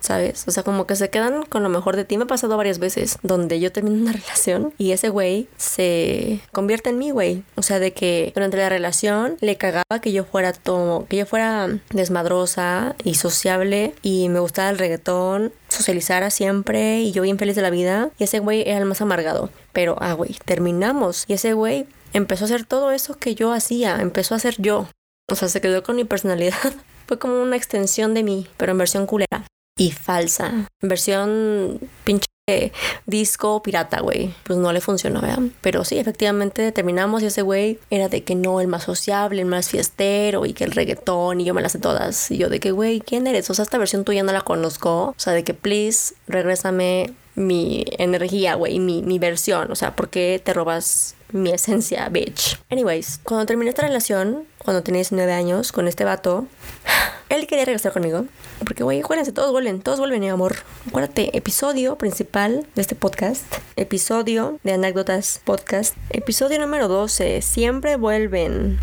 ¿Sabes? O sea, como que se quedan con lo mejor de ti. Me ha pasado varias veces donde yo termino una <laughs> relación y ese güey se convierte en mí, güey. O sea, de que durante la relación le cagaba que yo fuera todo, que yo fuera desmadrosa y sociable y me gustaba el reggaetón, socializara siempre y yo bien feliz de la vida. Y ese güey era el más amargado. Pero, ah, güey, terminamos. Y ese güey empezó a hacer todo eso que yo hacía, empezó a hacer yo. O sea, se quedó con mi personalidad. <laughs> Fue como una extensión de mí, pero en versión culera y falsa. Versión pinche disco pirata, güey. Pues no le funcionó, ¿verdad? Pero sí, efectivamente terminamos y ese güey era de que no, el más sociable, el más fiestero y que el reggaetón y yo me las sé todas. Y yo de que, güey, ¿quién eres? O sea, esta versión tuya no la conozco. O sea, de que, please, regrésame mi energía, güey, mi, mi versión. O sea, ¿por qué te robas mi esencia, bitch? Anyways, cuando terminé esta relación, cuando tenía 19 años, con este vato, él quería regresar conmigo. Porque, güey, acuérdense, todos vuelven, todos vuelven, mi amor. Acuérdate, episodio principal de este podcast. Episodio de anécdotas podcast. Episodio número 12. Siempre vuelven.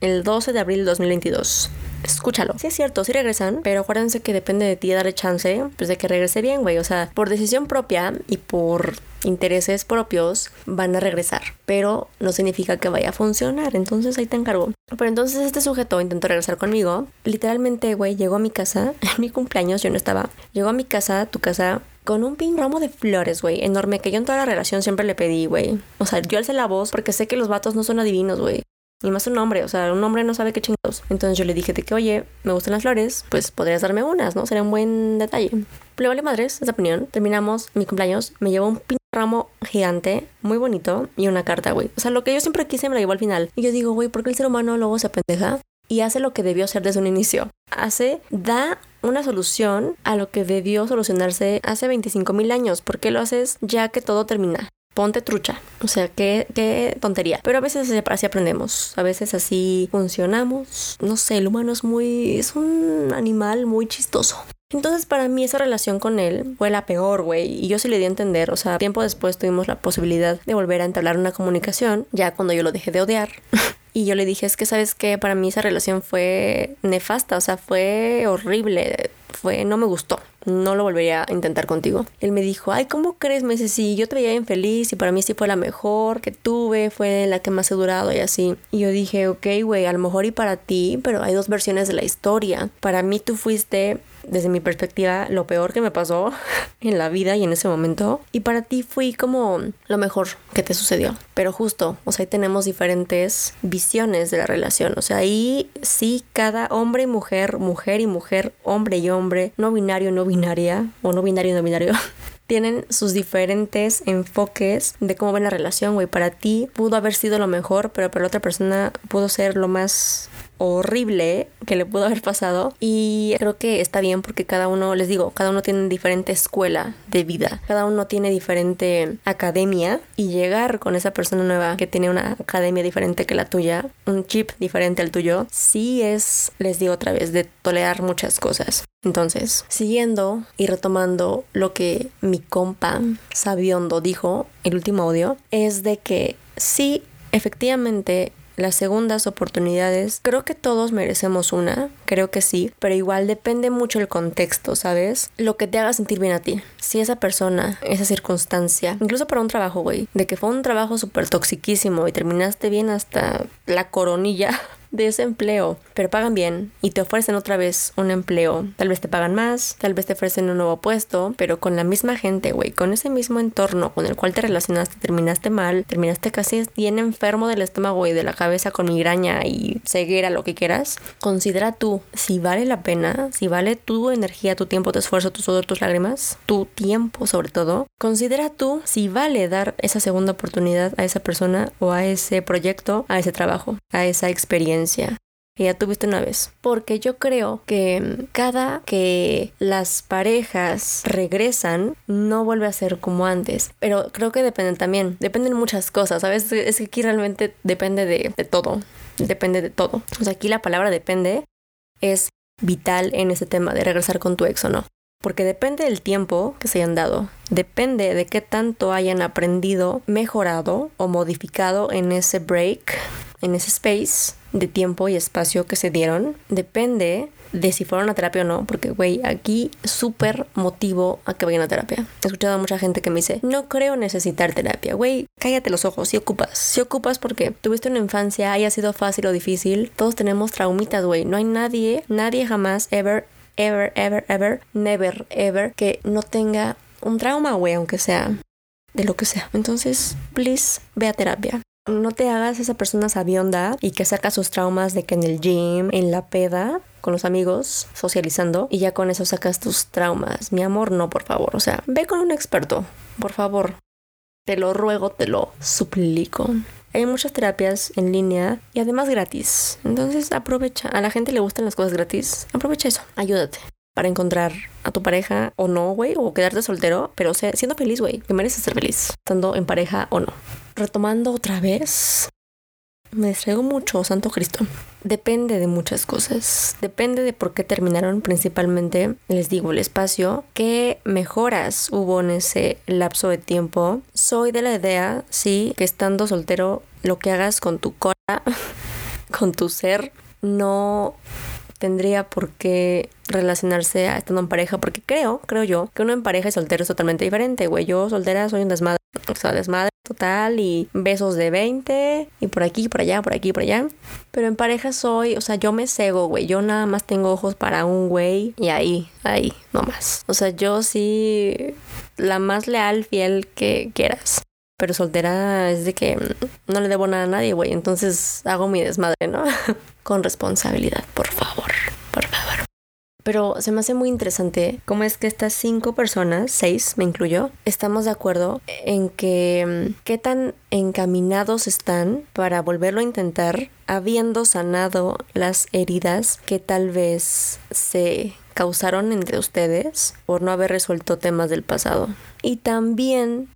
El 12 de abril de 2022 escúchalo. Sí es cierto, sí regresan, pero acuérdense que depende de ti darle chance, pues de que regrese bien, güey. O sea, por decisión propia y por intereses propios van a regresar, pero no significa que vaya a funcionar, entonces ahí te encargo. Pero entonces este sujeto intentó regresar conmigo, literalmente, güey, llegó a mi casa, <laughs> en mi cumpleaños yo no estaba, llegó a mi casa, tu casa, con un pin ramo de flores, güey, enorme, que yo en toda la relación siempre le pedí, güey. O sea, yo alcé la voz porque sé que los vatos no son adivinos, güey. Y más un hombre, o sea, un hombre no sabe qué chingados. Entonces yo le dije de que, oye, me gustan las flores, pues podrías darme unas, ¿no? Sería un buen detalle. Le vale madres esa opinión. Terminamos mi cumpleaños, me llevó un pin ramo gigante, muy bonito, y una carta, güey. O sea, lo que yo siempre quise me lo llevó al final. Y yo digo, güey, ¿por qué el ser humano luego se apendeja? Y hace lo que debió hacer desde un inicio. Hace, da una solución a lo que debió solucionarse hace 25 mil años. ¿Por qué lo haces ya que todo termina? ponte trucha. O sea, qué, qué tontería. Pero a veces así aprendemos. A veces así funcionamos. No sé, el humano es muy... es un animal muy chistoso. Entonces para mí esa relación con él fue la peor, güey. Y yo sí le di a entender, o sea, tiempo después tuvimos la posibilidad de volver a entablar una comunicación, ya cuando yo lo dejé de odiar. <laughs> y yo le dije, es que sabes que para mí esa relación fue nefasta, o sea, fue horrible, fue, no me gustó no lo volvería a intentar contigo. Él me dijo, ay, ¿cómo crees? Me dice, sí, yo te veía bien feliz y para mí sí fue la mejor que tuve, fue la que más he durado y así. Y yo dije, ok, güey, a lo mejor y para ti, pero hay dos versiones de la historia. Para mí tú fuiste desde mi perspectiva, lo peor que me pasó <laughs> en la vida y en ese momento. Y para ti fui como lo mejor que te sucedió. Pero justo, o sea, ahí tenemos diferentes visiones de la relación. O sea, ahí sí, cada hombre y mujer, mujer y mujer, hombre y hombre, no binario, no binaria, o no binario, no binario. <laughs> tienen sus diferentes enfoques de cómo ven la relación, güey. Para ti pudo haber sido lo mejor, pero para la otra persona pudo ser lo más horrible que le pudo haber pasado y creo que está bien porque cada uno, les digo, cada uno tiene diferente escuela de vida, cada uno tiene diferente academia y llegar con esa persona nueva que tiene una academia diferente que la tuya, un chip diferente al tuyo, sí es, les digo otra vez, de tolerar muchas cosas. Entonces, siguiendo y retomando lo que mi compa Sabiondo dijo, el último audio, es de que sí, efectivamente las segundas oportunidades, creo que todos merecemos una, creo que sí, pero igual depende mucho el contexto, ¿sabes? Lo que te haga sentir bien a ti. Si esa persona, esa circunstancia, incluso para un trabajo, güey, de que fue un trabajo súper toxiquísimo y terminaste bien hasta la coronilla <laughs> de ese empleo, pero pagan bien y te ofrecen otra vez un empleo. Tal vez te pagan más, tal vez te ofrecen un nuevo puesto, pero con la misma gente, güey, con ese mismo entorno con el cual te relacionaste, terminaste mal, terminaste casi bien enfermo del estómago y de la cabeza con migraña y ceguera, lo que quieras. Considera tú si vale la pena, si vale tu energía, tu tiempo, tu esfuerzo, tu sudor, tus lágrimas, tu tiempo sobre todo. Considera tú si vale dar esa segunda oportunidad a esa persona o a ese proyecto, a ese trabajo, a esa experiencia que ya tuviste una vez. Porque yo creo que cada que las parejas regresan, no vuelve a ser como antes. Pero creo que dependen también. Dependen muchas cosas, ¿sabes? Es que aquí realmente depende de, todo. Depende de todo. O aquí la palabra depende es vital en ese tema de regresar con tu ex o no. Porque depende del tiempo que se hayan dado, depende de qué tanto hayan aprendido, mejorado o modificado en ese break, en ese space de tiempo y espacio que se dieron. Depende de si fueron a terapia o no, porque, güey, aquí súper motivo a que vayan a terapia. He escuchado a mucha gente que me dice, no creo necesitar terapia. Güey, cállate los ojos, si ocupas. Si ocupas porque tuviste una infancia, haya sido fácil o difícil. Todos tenemos traumitas, güey. No hay nadie, nadie jamás, ever, ever, ever, ever, never, ever, que no tenga un trauma, güey, aunque sea de lo que sea. Entonces, please, ve a terapia. No te hagas esa persona sabionda y que saca sus traumas de que en el gym, en la peda, con los amigos, socializando, y ya con eso sacas tus traumas. Mi amor, no, por favor. O sea, ve con un experto, por favor. Te lo ruego, te lo suplico. Hay muchas terapias en línea y además gratis. Entonces aprovecha. A la gente le gustan las cosas gratis. Aprovecha eso. Ayúdate para encontrar a tu pareja o no, güey, o quedarte soltero, pero siendo feliz, güey, que mereces ser feliz, estando en pareja o no. Retomando otra vez, me distraigo mucho, Santo Cristo. Depende de muchas cosas. Depende de por qué terminaron principalmente, les digo, el espacio. ¿Qué mejoras hubo en ese lapso de tiempo? Soy de la idea, sí, que estando soltero, lo que hagas con tu cora, <laughs> con tu ser, no tendría por qué relacionarse a estando en pareja, porque creo, creo yo, que uno en pareja y soltero es totalmente diferente, güey. Yo soltera soy un desmadre, o sea, desmadre total y besos de 20 y por aquí, por allá, por aquí, por allá. Pero en pareja soy, o sea, yo me cego, güey. Yo nada más tengo ojos para un güey y ahí, ahí, no más. O sea, yo sí, la más leal, fiel que quieras. Pero soltera es de que no le debo nada a nadie, güey. Entonces hago mi desmadre, ¿no? <laughs> Con responsabilidad, por favor, por favor. Pero se me hace muy interesante cómo es que estas cinco personas, seis me incluyo, estamos de acuerdo en que qué tan encaminados están para volverlo a intentar, habiendo sanado las heridas que tal vez se causaron entre ustedes por no haber resuelto temas del pasado. Y también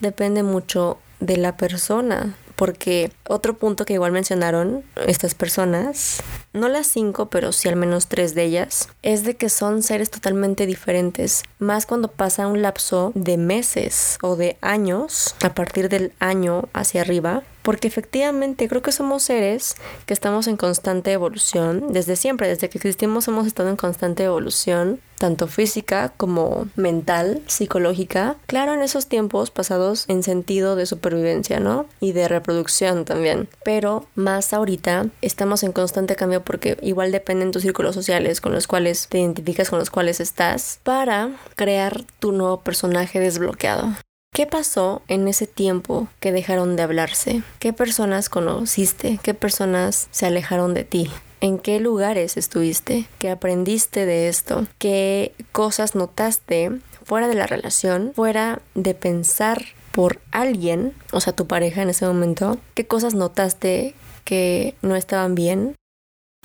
depende mucho de la persona. Porque otro punto que igual mencionaron estas personas, no las cinco, pero sí al menos tres de ellas, es de que son seres totalmente diferentes. Más cuando pasa un lapso de meses o de años, a partir del año hacia arriba, porque efectivamente creo que somos seres que estamos en constante evolución. Desde siempre, desde que existimos hemos estado en constante evolución, tanto física como mental, psicológica. Claro, en esos tiempos pasados en sentido de supervivencia, ¿no? Y de reproducción también. Pero más ahorita estamos en constante cambio porque igual dependen tus círculos sociales con los cuales te identificas, con los cuales estás, para crear tu nuevo personaje desbloqueado. ¿Qué pasó en ese tiempo que dejaron de hablarse? ¿Qué personas conociste? ¿Qué personas se alejaron de ti? ¿En qué lugares estuviste? ¿Qué aprendiste de esto? ¿Qué cosas notaste fuera de la relación? Fuera de pensar por alguien, o sea, tu pareja en ese momento. ¿Qué cosas notaste que no estaban bien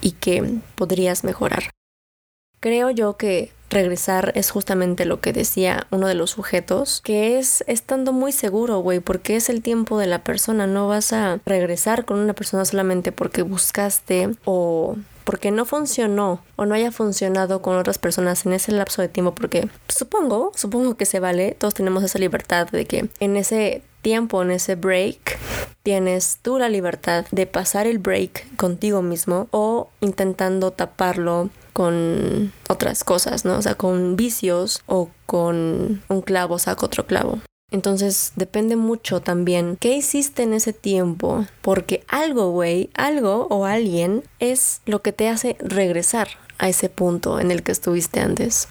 y que podrías mejorar? Creo yo que regresar es justamente lo que decía uno de los sujetos, que es estando muy seguro, güey, porque es el tiempo de la persona, no vas a regresar con una persona solamente porque buscaste o porque no funcionó o no haya funcionado con otras personas en ese lapso de tiempo, porque supongo, supongo que se vale, todos tenemos esa libertad de que en ese tiempo, en ese break, tienes tú la libertad de pasar el break contigo mismo o intentando taparlo con otras cosas, ¿no? O sea, con vicios o con un clavo saca otro clavo. Entonces depende mucho también qué hiciste en ese tiempo, porque algo, güey, algo o alguien es lo que te hace regresar a ese punto en el que estuviste antes.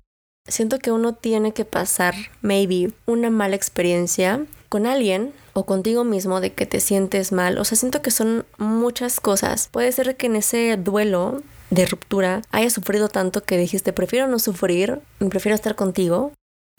Siento que uno tiene que pasar, maybe, una mala experiencia con alguien o contigo mismo de que te sientes mal. O sea, siento que son muchas cosas. Puede ser que en ese duelo de ruptura hayas sufrido tanto que dijiste, prefiero no sufrir, prefiero estar contigo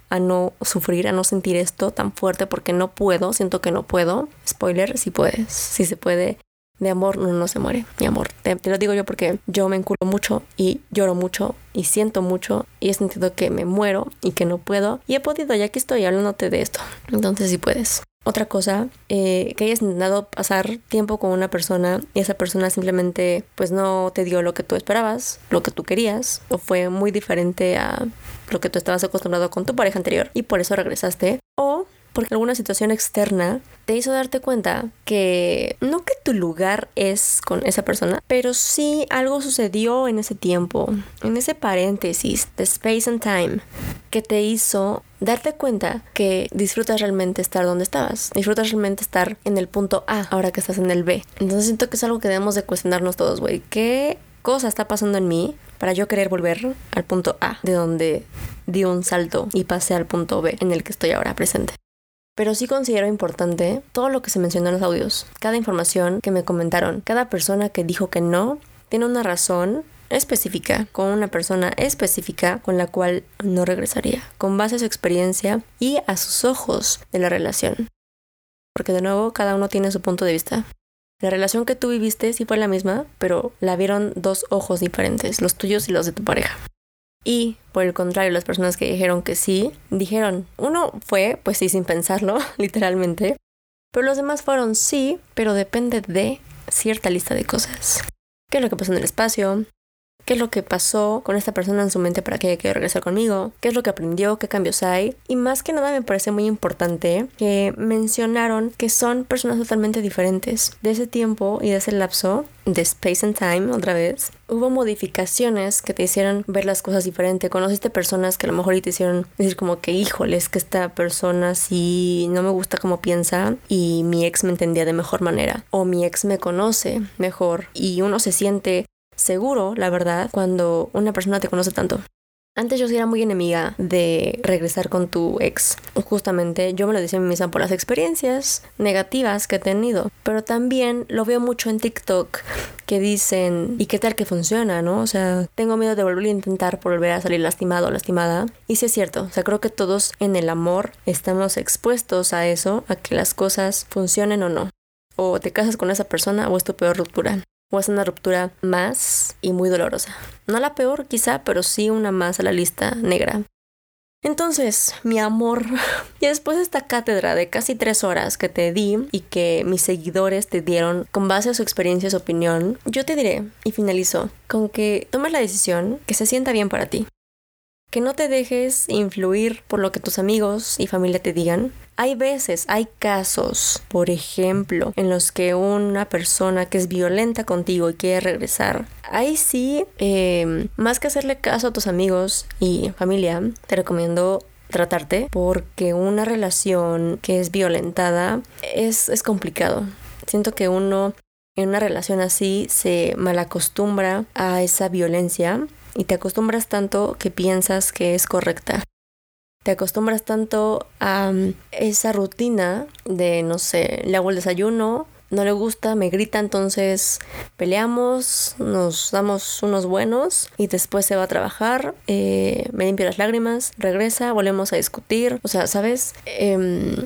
a no sufrir, a no sentir esto tan fuerte porque no puedo, siento que no puedo. Spoiler, si puedes, si se puede. De amor no, no se muere, mi amor. Te, te, lo digo yo porque yo me enculo mucho y lloro mucho y siento mucho y he sentido que me muero y que no puedo. Y he podido, ya que estoy hablándote de esto. Entonces si puedes. Otra cosa, eh, que hayas intentado pasar tiempo con una persona y esa persona simplemente pues no te dio lo que tú esperabas, lo que tú querías, o fue muy diferente a lo que tú estabas acostumbrado con tu pareja anterior y por eso regresaste. O porque alguna situación externa te hizo darte cuenta que no que tu lugar es con esa persona, pero sí algo sucedió en ese tiempo, en ese paréntesis de space and time, que te hizo darte cuenta que disfrutas realmente estar donde estabas, disfrutas realmente estar en el punto A ahora que estás en el B. Entonces siento que es algo que debemos de cuestionarnos todos, güey. ¿Qué cosa está pasando en mí para yo querer volver al punto A, de donde di un salto y pasé al punto B en el que estoy ahora presente? Pero sí considero importante todo lo que se mencionó en los audios, cada información que me comentaron, cada persona que dijo que no, tiene una razón específica, con una persona específica con la cual no regresaría, con base a su experiencia y a sus ojos de la relación. Porque de nuevo, cada uno tiene su punto de vista. La relación que tú viviste sí fue la misma, pero la vieron dos ojos diferentes, los tuyos y los de tu pareja. Y por el contrario, las personas que dijeron que sí, dijeron, uno fue, pues sí, sin pensarlo, <laughs> literalmente, pero los demás fueron sí, pero depende de cierta lista de cosas. ¿Qué es lo que pasó en el espacio? Qué es lo que pasó con esta persona en su mente para que haya querido regresar conmigo, qué es lo que aprendió, qué cambios hay. Y más que nada me parece muy importante que mencionaron que son personas totalmente diferentes. De ese tiempo y de ese lapso de Space and Time otra vez, hubo modificaciones que te hicieron ver las cosas diferente. Conociste personas que a lo mejor te hicieron decir como que, híjoles, que esta persona sí no me gusta como piensa y mi ex me entendía de mejor manera. O mi ex me conoce mejor y uno se siente seguro, la verdad, cuando una persona te conoce tanto. Antes yo sí era muy enemiga de regresar con tu ex. Justamente yo me lo decía a mí misma por las experiencias negativas que he tenido. Pero también lo veo mucho en TikTok que dicen, ¿y qué tal que funciona, no? O sea, tengo miedo de volver a intentar volver a salir lastimado o lastimada. Y sí es cierto, o sea, creo que todos en el amor estamos expuestos a eso, a que las cosas funcionen o no. O te casas con esa persona o es tu peor ruptura o es una ruptura más y muy dolorosa. No la peor quizá, pero sí una más a la lista negra. Entonces, mi amor, <laughs> y después de esta cátedra de casi tres horas que te di y que mis seguidores te dieron con base a su experiencia y su opinión, yo te diré y finalizo con que tomes la decisión que se sienta bien para ti. Que no te dejes influir por lo que tus amigos y familia te digan, hay veces, hay casos, por ejemplo, en los que una persona que es violenta contigo y quiere regresar, ahí sí, em, más que hacerle caso a tus amigos y familia, te recomiendo tratarte porque una relación que es violentada es, es complicado. Siento que uno en una relación así se malacostumbra a esa violencia y te acostumbras tanto que piensas que es correcta te acostumbras tanto a mm, esa rutina de, no sé, le hago el desayuno, no le gusta, me grita, entonces peleamos, nos damos unos buenos y después se va a trabajar, eh, me limpio las lágrimas, regresa, volvemos a discutir, o sea, ¿sabes? Em,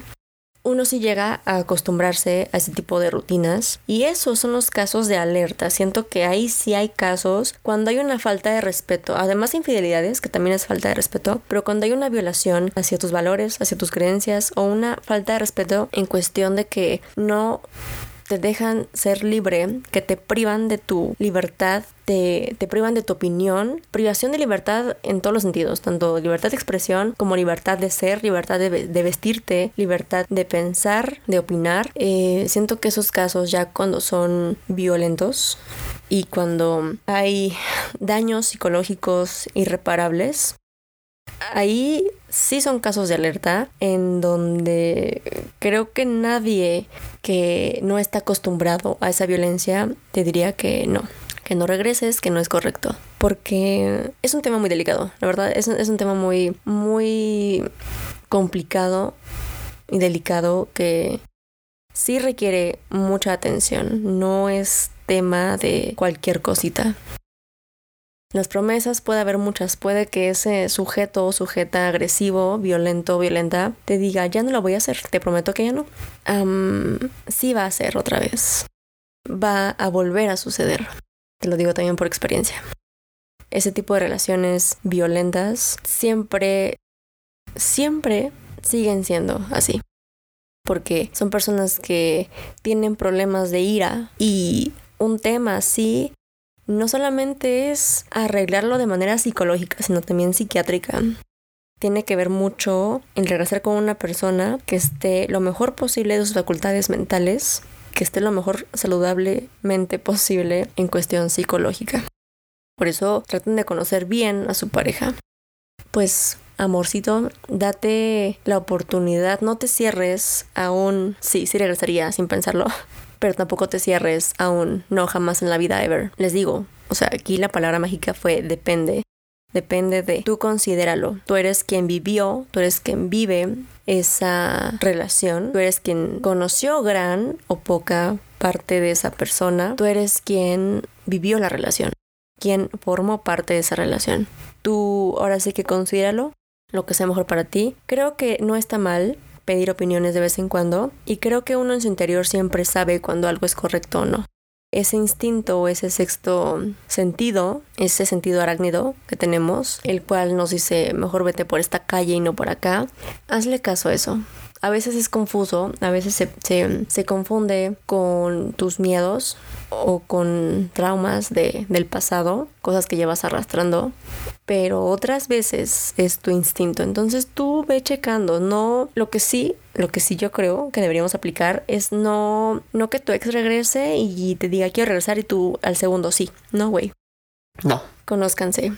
uno sí llega a acostumbrarse a ese tipo de rutinas y esos son los casos de alerta. Siento que ahí sí hay casos cuando hay una falta de respeto, además de infidelidades, que también es falta de respeto, pero cuando hay una violación hacia tus valores, hacia tus creencias o una falta de respeto en cuestión de que no te dejan ser libre, que te privan de tu libertad, te, te, privan de tu opinión. Privación de libertad en todos los sentidos, tanto libertad de expresión como libertad de ser, libertad de, vestirte, libertad de pensar, de opinar. Eh, siento que esos casos ya cuando son violentos y cuando hay daños psicológicos irreparables, ahí sí son casos de alerta en donde creo que nadie que no está acostumbrado a esa violencia te diría que no, que no regreses, que no es correcto. Porque es un tema muy delicado, la verdad, es, es un tema muy, muy complicado y delicado que sí requiere mucha atención, no es tema de cualquier cosita. Las promesas puede haber muchas. Puede que ese sujeto o sujeta agresivo, violento, violenta, te diga, ya no lo voy a hacer, te prometo que ya no. sí va a ser otra vez. Va a volver a suceder. Te lo digo también por experiencia. Ese tipo de relaciones violentas siempre, siempre siguen siendo así. Porque son personas que tienen problemas de ira y un tema así no solamente es arreglarlo de manera psicológica, sino también psiquiátrica. Tiene que ver mucho en regresar con una persona que esté lo mejor posible de sus facultades mentales, que esté lo mejor saludablemente posible en cuestión psicológica. Por eso traten de conocer bien a su pareja. Pues, amorcito, date la oportunidad, no te cierres aún. Sí, sí regresaría sin pensarlo pero tampoco te cierres aún, no jamás en la vida ever. Les digo, o sea, aquí la palabra mágica fue depende. Depende de tú considéralo. Tú eres quien vivió, tú eres quien vive esa relación, tú eres quien conoció gran o poca parte de esa persona, tú eres quien vivió la relación, quien formó parte de esa relación. Tú ahora sí que considéralo, lo que sea mejor para ti. Creo que no está mal pedir opiniones de vez en cuando y creo que uno en su interior siempre sabe cuando algo es correcto o no. Ese instinto o ese sexto sentido, ese sentido arácnido que tenemos, el cual nos dice mejor vete por esta calle y no por acá, hazle caso a eso. A veces es confuso, a veces se, se, se confunde con tus miedos o con traumas de, del pasado, cosas que llevas arrastrando, pero otras veces es tu instinto. Entonces tú ve checando, no lo que sí, lo que sí yo creo que deberíamos aplicar es no no que tu ex regrese y te diga quiero regresar y tú al segundo sí. No, güey. No. Conózcanse.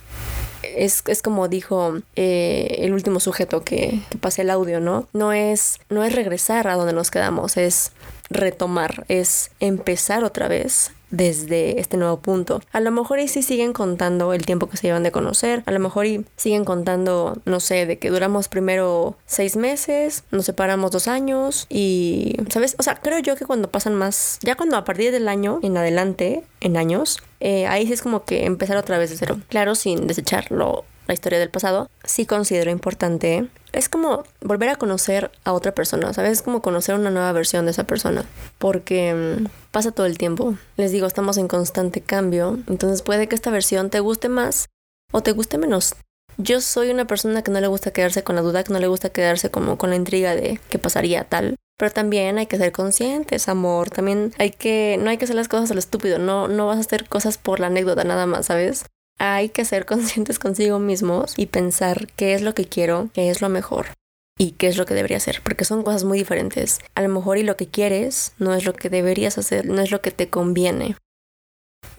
Es, es, como dijo eh, el último sujeto que, que pasé el audio, ¿no? No es, no es regresar a donde nos quedamos, es retomar, es empezar otra vez desde este nuevo punto. A lo mejor y sí siguen contando el tiempo que se llevan de conocer, a lo mejor y siguen contando, no sé, de que duramos primero seis meses, nos separamos dos años y, ¿sabes? O sea, creo yo que cuando pasan más, ya cuando a partir del año en adelante, en años, eh, ahí sí es como que empezar otra vez de cero. Claro, sin desecharlo la historia del pasado, sí considero importante. Es como volver a conocer a otra persona, ¿sabes? Es como conocer una nueva versión de esa persona, porque mm, pasa todo el tiempo. Les digo, estamos en constante cambio, entonces puede que esta versión te guste más o te guste menos. Yo soy una persona que no le gusta quedarse con la duda, que no le gusta quedarse como con la intriga de qué pasaría tal. Pero también hay que ser conscientes, amor. También hay que, no hay que hacer las cosas a lo estúpido. No, no vas a hacer cosas por la anécdota nada más, ¿sabes? Hay que ser <laughs> conscientes consigo mismos y pensar qué es lo que quiero, qué es lo mejor y qué es lo que debería hacer, porque son cosas muy diferentes. A lo mejor y lo que quieres no es lo que deberías hacer, no es lo que te conviene.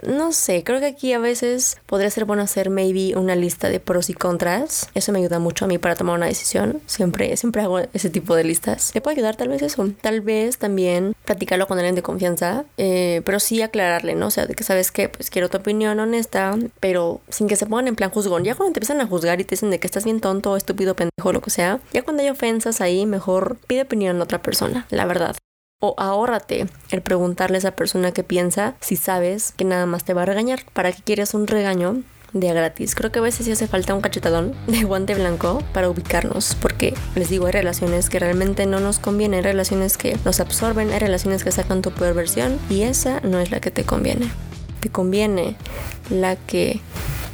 No sé, creo que aquí a veces podría ser bueno hacer maybe una lista de pros y contras. Eso me ayuda mucho a mí para tomar una decisión. Siempre, siempre hago ese tipo de listas. ¿Te puede ayudar tal vez eso? Tal vez también platicarlo con alguien de confianza, eh, pero sí aclararle, ¿no? O sea, de que sabes que pues quiero tu opinión honesta, pero sin que se pongan en plan juzgón. Ya cuando te empiezan a juzgar y te dicen de que estás bien tonto, estúpido, pendejo, lo que sea, ya cuando hay ofensas ahí, mejor pide opinión a otra persona, la verdad. O ahórrate el preguntarle a esa persona que piensa si sabes que nada más te va a regañar. ¿Para qué quieres un regaño? de gratis. Creo que a veces sí hace falta un cachetadón <laughs> de guante blanco para ubicarnos, porque les digo, hay relaciones que realmente no nos convienen, hay relaciones que nos absorben, hay relaciones que sacan tu peor versión y esa no es la que te conviene. Te conviene la que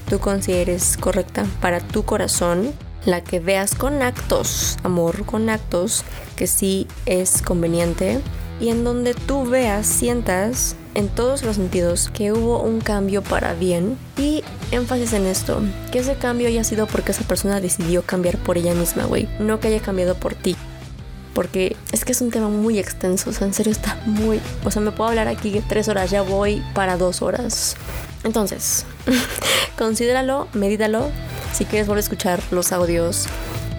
tú consideres correcta para tu corazón la que veas con actos, amor, con actos, que sí es conveniente, y en donde tú veas, sientas en todos los sentidos que hubo un cambio para bien y énfasis en esto, que ese cambio haya sido porque esa persona decidió cambiar por ella misma, güey, no que haya cambiado por ti. Porque es que es un tema muy extenso, o sea, en serio está muy... O sea, me puedo hablar aquí tres horas, ya voy para dos horas. Entonces, <laughs> considéralo, medítalo, Si quieres volver a escuchar los audios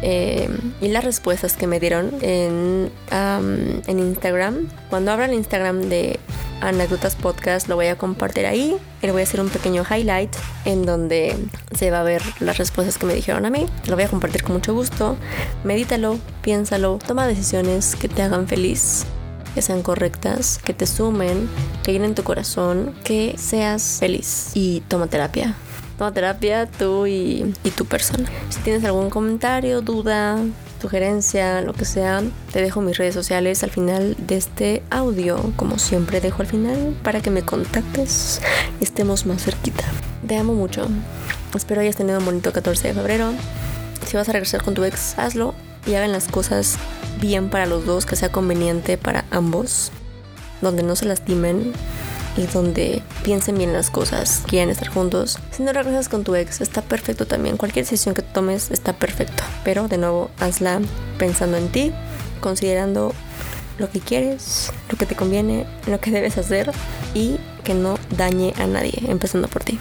eh, y las respuestas que me dieron en, en Instagram, cuando abra el Instagram de Anécdotas Podcast lo voy a compartir ahí y le voy a hacer un pequeño highlight en donde se va a ver las respuestas que me dijeron a mí. Lo voy a compartir con mucho gusto. Medítalo, piénsalo, toma decisiones que te hagan feliz que sean correctas, que te sumen, que llenen tu corazón, que seas feliz y toma terapia. Toma terapia tú y, y tu persona. Si tienes algún comentario, duda, sugerencia, lo que sea, te dejo mis redes sociales al final de este audio, como siempre dejo al final, para que me contactes y estemos más cerquita. Te amo mucho. Espero hayas tenido un bonito 14 de febrero. Si vas a regresar con tu ex, hazlo y hagan las cosas bien para los dos, que sea conveniente para ambos, donde no se lastimen y donde piensen bien las cosas, quieren estar juntos. Si no regresas con tu ex, está perfecto también. Cualquier decisión que tomes está perfecto. Pero de nuevo, hazla pensando en ti, considerando lo que quieres, lo que te conviene, lo que debes hacer y que no dañe a nadie, empezando por ti.